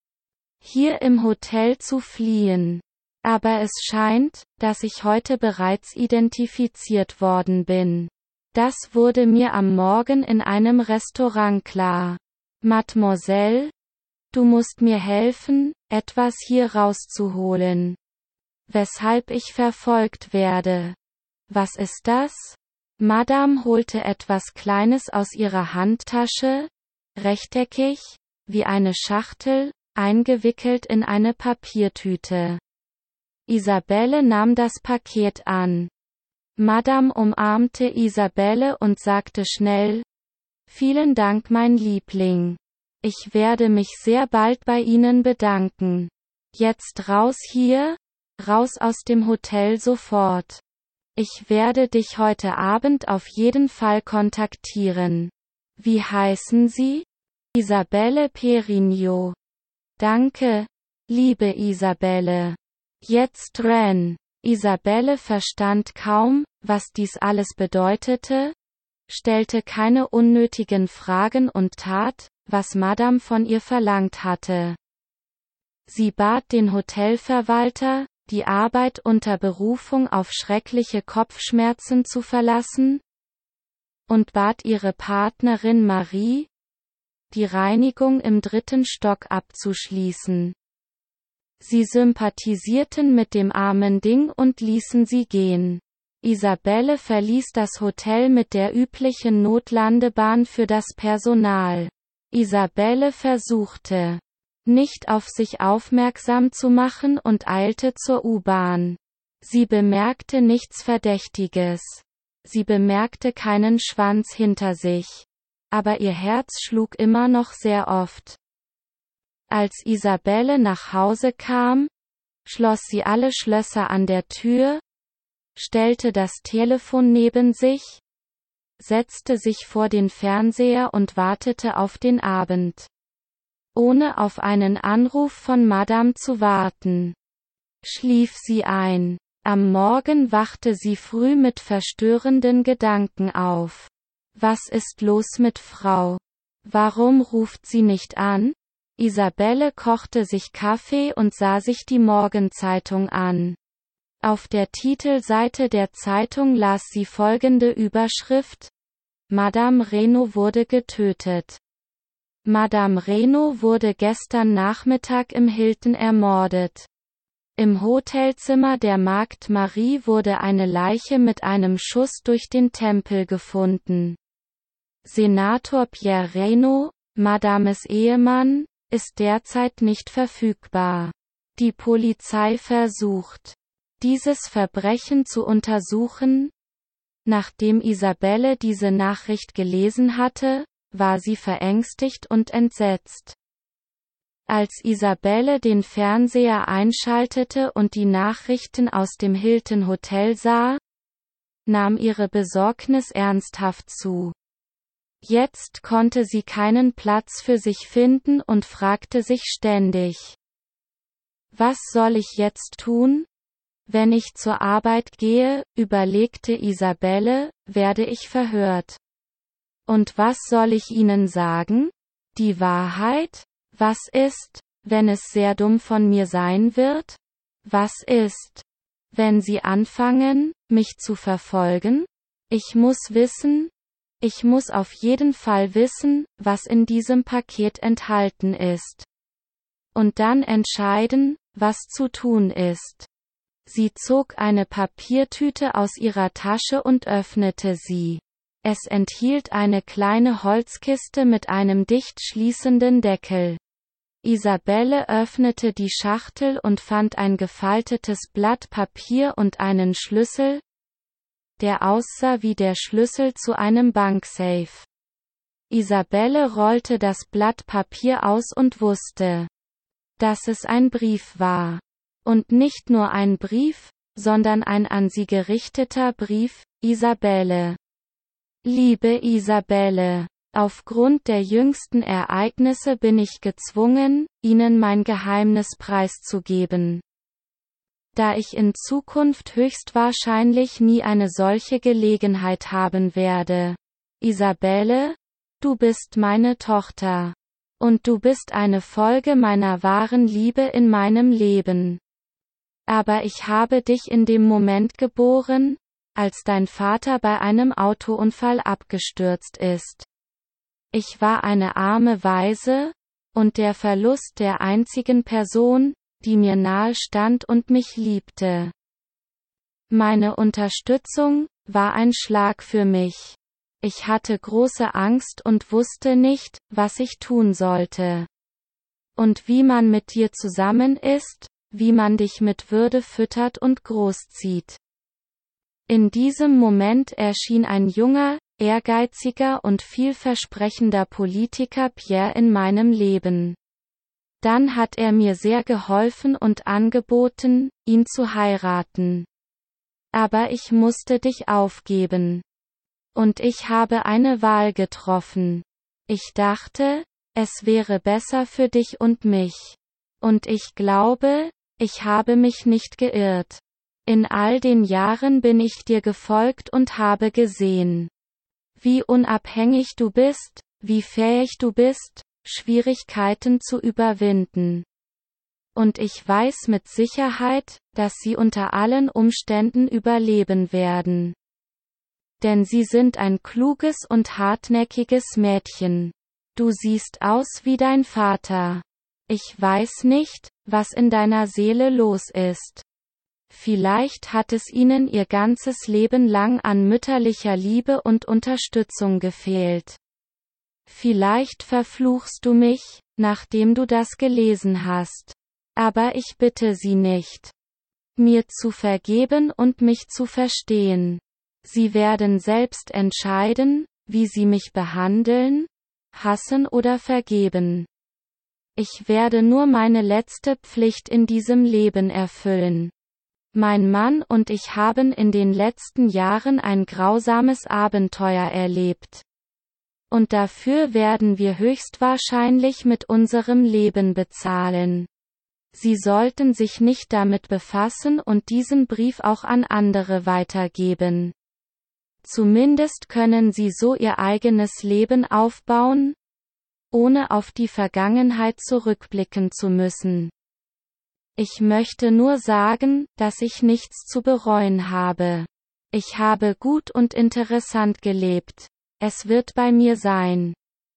[SPEAKER 1] Hier im Hotel zu fliehen. Aber es scheint, dass ich heute bereits identifiziert worden bin. Das wurde mir am Morgen in einem Restaurant klar. Mademoiselle, du musst mir helfen, etwas hier rauszuholen. Weshalb ich verfolgt werde. Was ist das? Madame holte etwas Kleines aus ihrer Handtasche, rechteckig, wie eine Schachtel, eingewickelt in eine Papiertüte. Isabelle nahm das Paket an. Madame umarmte Isabelle und sagte schnell, Vielen Dank mein Liebling. Ich werde mich sehr bald bei Ihnen bedanken. Jetzt raus hier, raus aus dem Hotel sofort. Ich werde dich heute Abend auf jeden Fall kontaktieren. Wie heißen Sie? Isabelle Perigno. Danke, liebe Isabelle. Jetzt renn. Isabelle verstand kaum, was dies alles bedeutete, stellte keine unnötigen Fragen und tat, was Madame von ihr verlangt hatte. Sie bat den Hotelverwalter, die Arbeit unter Berufung auf schreckliche Kopfschmerzen zu verlassen, und bat ihre Partnerin Marie, die Reinigung im dritten Stock abzuschließen. Sie sympathisierten mit dem armen Ding und ließen sie gehen. Isabelle verließ das Hotel mit der üblichen Notlandebahn für das Personal. Isabelle versuchte, nicht auf sich aufmerksam zu machen und eilte zur U-Bahn. Sie bemerkte nichts Verdächtiges. Sie bemerkte keinen Schwanz hinter sich. Aber ihr Herz schlug immer noch sehr oft. Als Isabelle nach Hause kam, schloss sie alle Schlösser an der Tür, stellte das Telefon neben sich, setzte sich vor den Fernseher und wartete auf den Abend. Ohne auf einen Anruf von Madame zu warten. Schlief sie ein. Am Morgen wachte sie früh mit verstörenden Gedanken auf. Was ist los mit Frau? Warum ruft sie nicht an? Isabelle kochte sich Kaffee und sah sich die Morgenzeitung an. Auf der Titelseite der Zeitung las sie folgende Überschrift Madame Reno wurde getötet. Madame Reno wurde gestern Nachmittag im Hilton ermordet. Im Hotelzimmer der Magd Marie wurde eine Leiche mit einem Schuss durch den Tempel gefunden. Senator Pierre Reno, Madames Ehemann, ist derzeit nicht verfügbar. Die Polizei versucht, dieses Verbrechen zu untersuchen? Nachdem Isabelle diese Nachricht gelesen hatte, war sie verängstigt und entsetzt. Als Isabelle den Fernseher einschaltete und die Nachrichten aus dem Hilton Hotel sah, nahm ihre Besorgnis ernsthaft zu. Jetzt konnte sie keinen Platz für sich finden und fragte sich ständig. Was soll ich jetzt tun? Wenn ich zur Arbeit gehe, überlegte Isabelle, werde ich verhört. Und was soll ich Ihnen sagen? Die Wahrheit? Was ist, wenn es sehr dumm von mir sein wird? Was ist, wenn Sie anfangen, mich zu verfolgen? Ich muss wissen, ich muss auf jeden Fall wissen, was in diesem Paket enthalten ist. Und dann entscheiden, was zu tun ist. Sie zog eine Papiertüte aus ihrer Tasche und öffnete sie. Es enthielt eine kleine Holzkiste mit einem dicht schließenden Deckel. Isabelle öffnete die Schachtel und fand ein gefaltetes Blatt Papier und einen Schlüssel, der aussah wie der Schlüssel zu einem Banksafe. Isabelle rollte das Blatt Papier aus und wusste, dass es ein Brief war. Und nicht nur ein Brief, sondern ein an sie gerichteter Brief, Isabelle. Liebe Isabelle, aufgrund der jüngsten Ereignisse bin ich gezwungen, Ihnen mein Geheimnis preiszugeben da ich in Zukunft höchstwahrscheinlich nie eine solche Gelegenheit haben werde. Isabelle, du bist meine Tochter. Und du bist eine Folge meiner wahren Liebe in meinem Leben. Aber ich habe dich in dem Moment geboren, als dein Vater bei einem Autounfall abgestürzt ist. Ich war eine arme Waise, und der Verlust der einzigen Person, die mir nahe stand und mich liebte. Meine Unterstützung war ein Schlag für mich. Ich hatte große Angst und wusste nicht, was ich tun sollte. Und wie man mit dir zusammen ist, wie man dich mit Würde füttert und großzieht. In diesem Moment erschien ein junger, ehrgeiziger und vielversprechender Politiker Pierre in meinem Leben. Dann hat er mir sehr geholfen und angeboten, ihn zu heiraten. Aber ich musste dich aufgeben. Und ich habe eine Wahl getroffen. Ich dachte, es wäre besser für dich und mich. Und ich glaube, ich habe mich nicht geirrt. In all den Jahren bin ich dir gefolgt und habe gesehen, wie unabhängig du bist, wie fähig du bist, Schwierigkeiten zu überwinden. Und ich weiß mit Sicherheit, dass sie unter allen Umständen überleben werden. Denn sie sind ein kluges und hartnäckiges Mädchen. Du siehst aus wie dein Vater. Ich weiß nicht, was in deiner Seele los ist. Vielleicht hat es ihnen ihr ganzes Leben lang an mütterlicher Liebe und Unterstützung gefehlt. Vielleicht verfluchst du mich, nachdem du das gelesen hast. Aber ich bitte sie nicht. Mir zu vergeben und mich zu verstehen. Sie werden selbst entscheiden, wie sie mich behandeln, hassen oder vergeben. Ich werde nur meine letzte Pflicht in diesem Leben erfüllen. Mein Mann und ich haben in den letzten Jahren ein grausames Abenteuer erlebt und dafür werden wir höchstwahrscheinlich mit unserem Leben bezahlen. Sie sollten sich nicht damit befassen und diesen Brief auch an andere weitergeben. Zumindest können Sie so Ihr eigenes Leben aufbauen, ohne auf die Vergangenheit zurückblicken zu müssen. Ich möchte nur sagen, dass ich nichts zu bereuen habe. Ich habe gut und interessant gelebt. Es wird bei mir sein.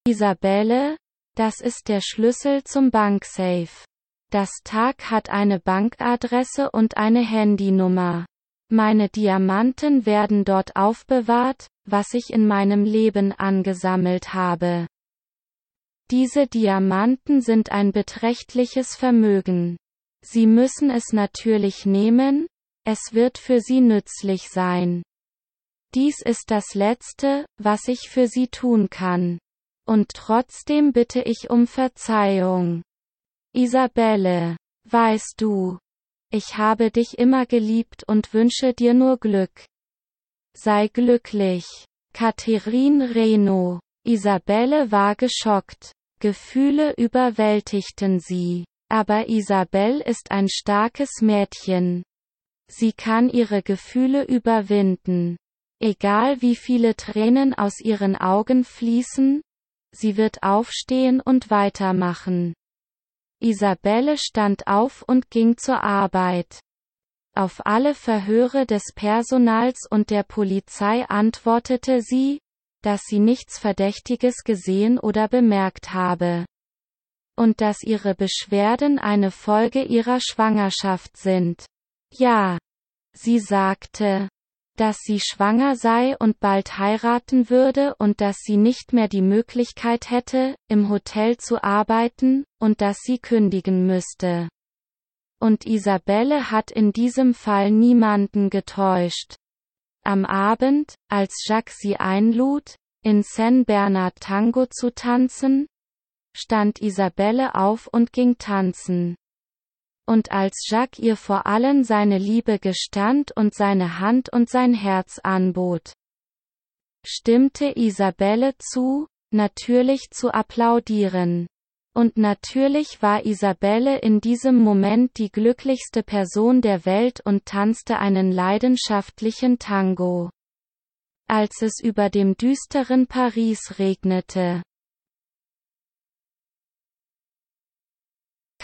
[SPEAKER 1] Isabelle, das ist der Schlüssel zum Banksafe. Das Tag hat eine Bankadresse und eine Handynummer. Meine Diamanten werden dort aufbewahrt, was ich in meinem Leben angesammelt habe. Diese Diamanten sind ein beträchtliches Vermögen. Sie müssen es natürlich nehmen, es wird für Sie nützlich sein. Dies ist das Letzte, was ich für Sie tun kann. Und trotzdem bitte ich um Verzeihung. Isabelle. Weißt du. Ich habe dich immer geliebt und wünsche dir nur Glück. Sei glücklich. Catherine Reno. Isabelle war geschockt. Gefühle überwältigten sie. Aber Isabelle ist ein starkes Mädchen. Sie kann ihre Gefühle überwinden. Egal wie viele Tränen aus ihren Augen fließen, sie wird aufstehen und weitermachen. Isabelle stand auf und ging zur Arbeit. Auf alle Verhöre des Personals und der Polizei antwortete sie, dass sie nichts Verdächtiges gesehen oder bemerkt habe. Und dass ihre Beschwerden eine Folge ihrer Schwangerschaft sind. Ja. Sie sagte, dass sie schwanger sei und bald heiraten würde und dass sie nicht mehr die Möglichkeit hätte, im Hotel zu arbeiten, und dass sie kündigen müsste. Und Isabelle hat in diesem Fall niemanden getäuscht. Am Abend, als Jacques sie einlud, in Saint Bernard Tango zu tanzen, stand Isabelle auf und ging tanzen und als Jacques ihr vor allen seine Liebe gestand und seine Hand und sein Herz anbot. Stimmte Isabelle zu, natürlich zu applaudieren. Und natürlich war Isabelle in diesem Moment die glücklichste Person der Welt und tanzte einen leidenschaftlichen Tango. Als es über dem düsteren Paris regnete.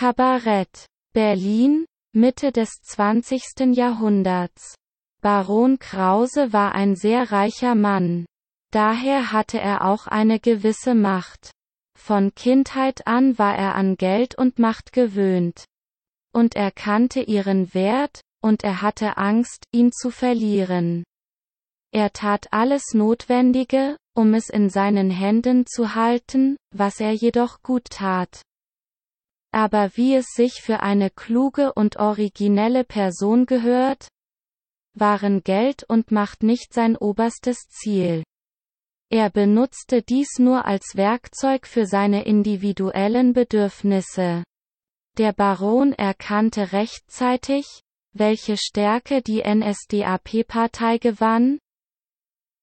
[SPEAKER 1] Kabarett Berlin, Mitte des 20. Jahrhunderts. Baron Krause war ein sehr reicher Mann. Daher hatte er auch eine gewisse Macht. Von Kindheit an war er an Geld und Macht gewöhnt. Und er kannte ihren Wert, und er hatte Angst, ihn zu verlieren. Er tat alles Notwendige, um es in seinen Händen zu halten, was er jedoch gut tat. Aber wie es sich für eine kluge und originelle Person gehört, waren Geld und Macht nicht sein oberstes Ziel. Er benutzte dies nur als Werkzeug für seine individuellen Bedürfnisse. Der Baron erkannte rechtzeitig, welche Stärke die NSDAP-Partei gewann,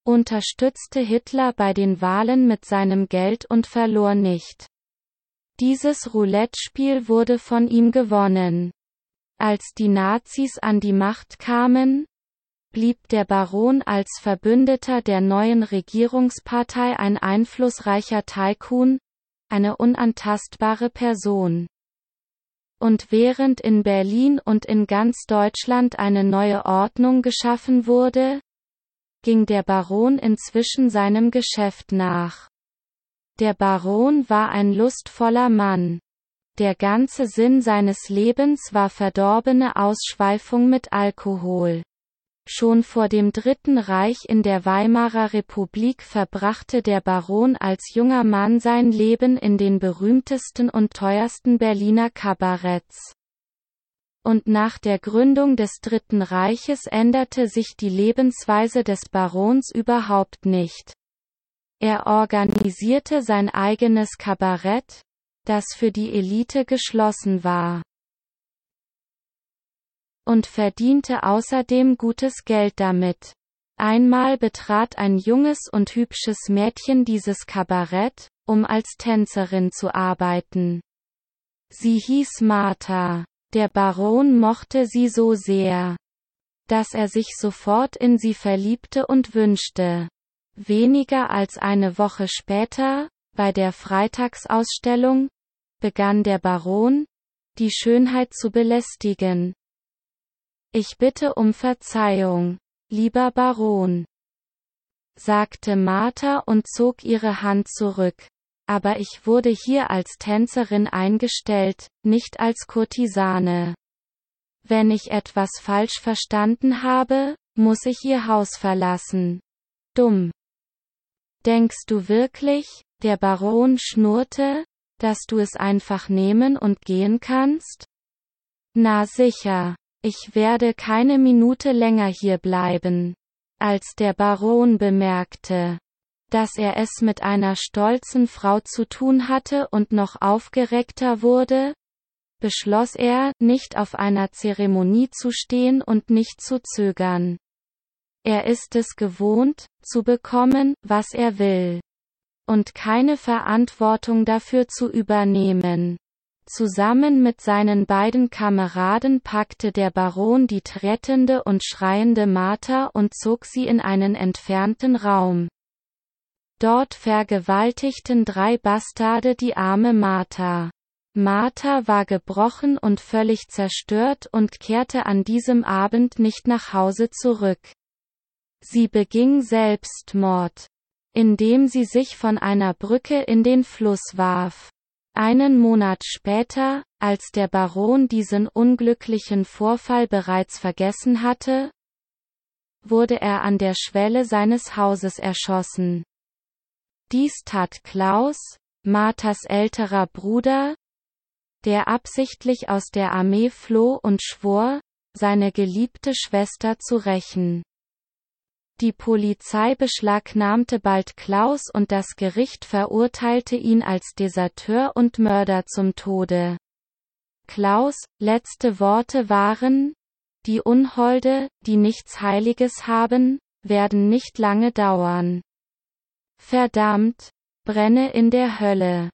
[SPEAKER 1] unterstützte Hitler bei den Wahlen mit seinem Geld und verlor nicht. Dieses Roulette-Spiel wurde von ihm gewonnen. Als die Nazis an die Macht kamen, blieb der Baron als Verbündeter der neuen Regierungspartei ein einflussreicher Tycoon, eine unantastbare Person. Und während in Berlin und in ganz Deutschland eine neue Ordnung geschaffen wurde, ging der Baron inzwischen seinem Geschäft nach. Der Baron war ein lustvoller Mann. Der ganze Sinn seines Lebens war verdorbene Ausschweifung mit Alkohol. Schon vor dem Dritten Reich in der Weimarer Republik verbrachte der Baron als junger Mann sein Leben in den berühmtesten und teuersten Berliner Kabaretts. Und nach der Gründung des Dritten Reiches änderte sich die Lebensweise des Barons überhaupt nicht. Er organisierte sein eigenes Kabarett, das für die Elite geschlossen war. Und verdiente außerdem gutes Geld damit. Einmal betrat ein junges und hübsches Mädchen dieses Kabarett, um als Tänzerin zu arbeiten. Sie hieß Martha. Der Baron mochte sie so sehr, dass er sich sofort in sie verliebte und wünschte, Weniger als eine Woche später, bei der Freitagsausstellung, begann der Baron, die Schönheit zu belästigen. Ich bitte um Verzeihung, lieber Baron, sagte Martha und zog ihre Hand zurück. Aber ich wurde hier als Tänzerin eingestellt, nicht als Kurtisane. Wenn ich etwas falsch verstanden habe, muss ich ihr Haus verlassen. Dumm. Denkst du wirklich, der Baron schnurrte, dass du es einfach nehmen und gehen kannst? Na sicher, ich werde keine Minute länger hier bleiben. Als der Baron bemerkte, dass er es mit einer stolzen Frau zu tun hatte und noch aufgeregter wurde, beschloss er, nicht auf einer Zeremonie zu stehen und nicht zu zögern. Er ist es gewohnt, zu bekommen, was er will. Und keine Verantwortung dafür zu übernehmen. Zusammen mit seinen beiden Kameraden packte der Baron die rettende und schreiende Martha und zog sie in einen entfernten Raum. Dort vergewaltigten drei Bastarde die arme Martha. Martha war gebrochen und völlig zerstört und kehrte an diesem Abend nicht nach Hause zurück. Sie beging Selbstmord, indem sie sich von einer Brücke in den Fluss warf. Einen Monat später, als der Baron diesen unglücklichen Vorfall bereits vergessen hatte, wurde er an der Schwelle seines Hauses erschossen. Dies tat Klaus, Marthas älterer Bruder, der absichtlich aus der Armee floh und schwor, seine geliebte Schwester zu rächen. Die Polizei beschlagnahmte bald Klaus und das Gericht verurteilte ihn als Deserteur und Mörder zum Tode. Klaus' letzte Worte waren, die Unholde, die nichts Heiliges haben, werden nicht lange dauern. Verdammt, brenne in der Hölle.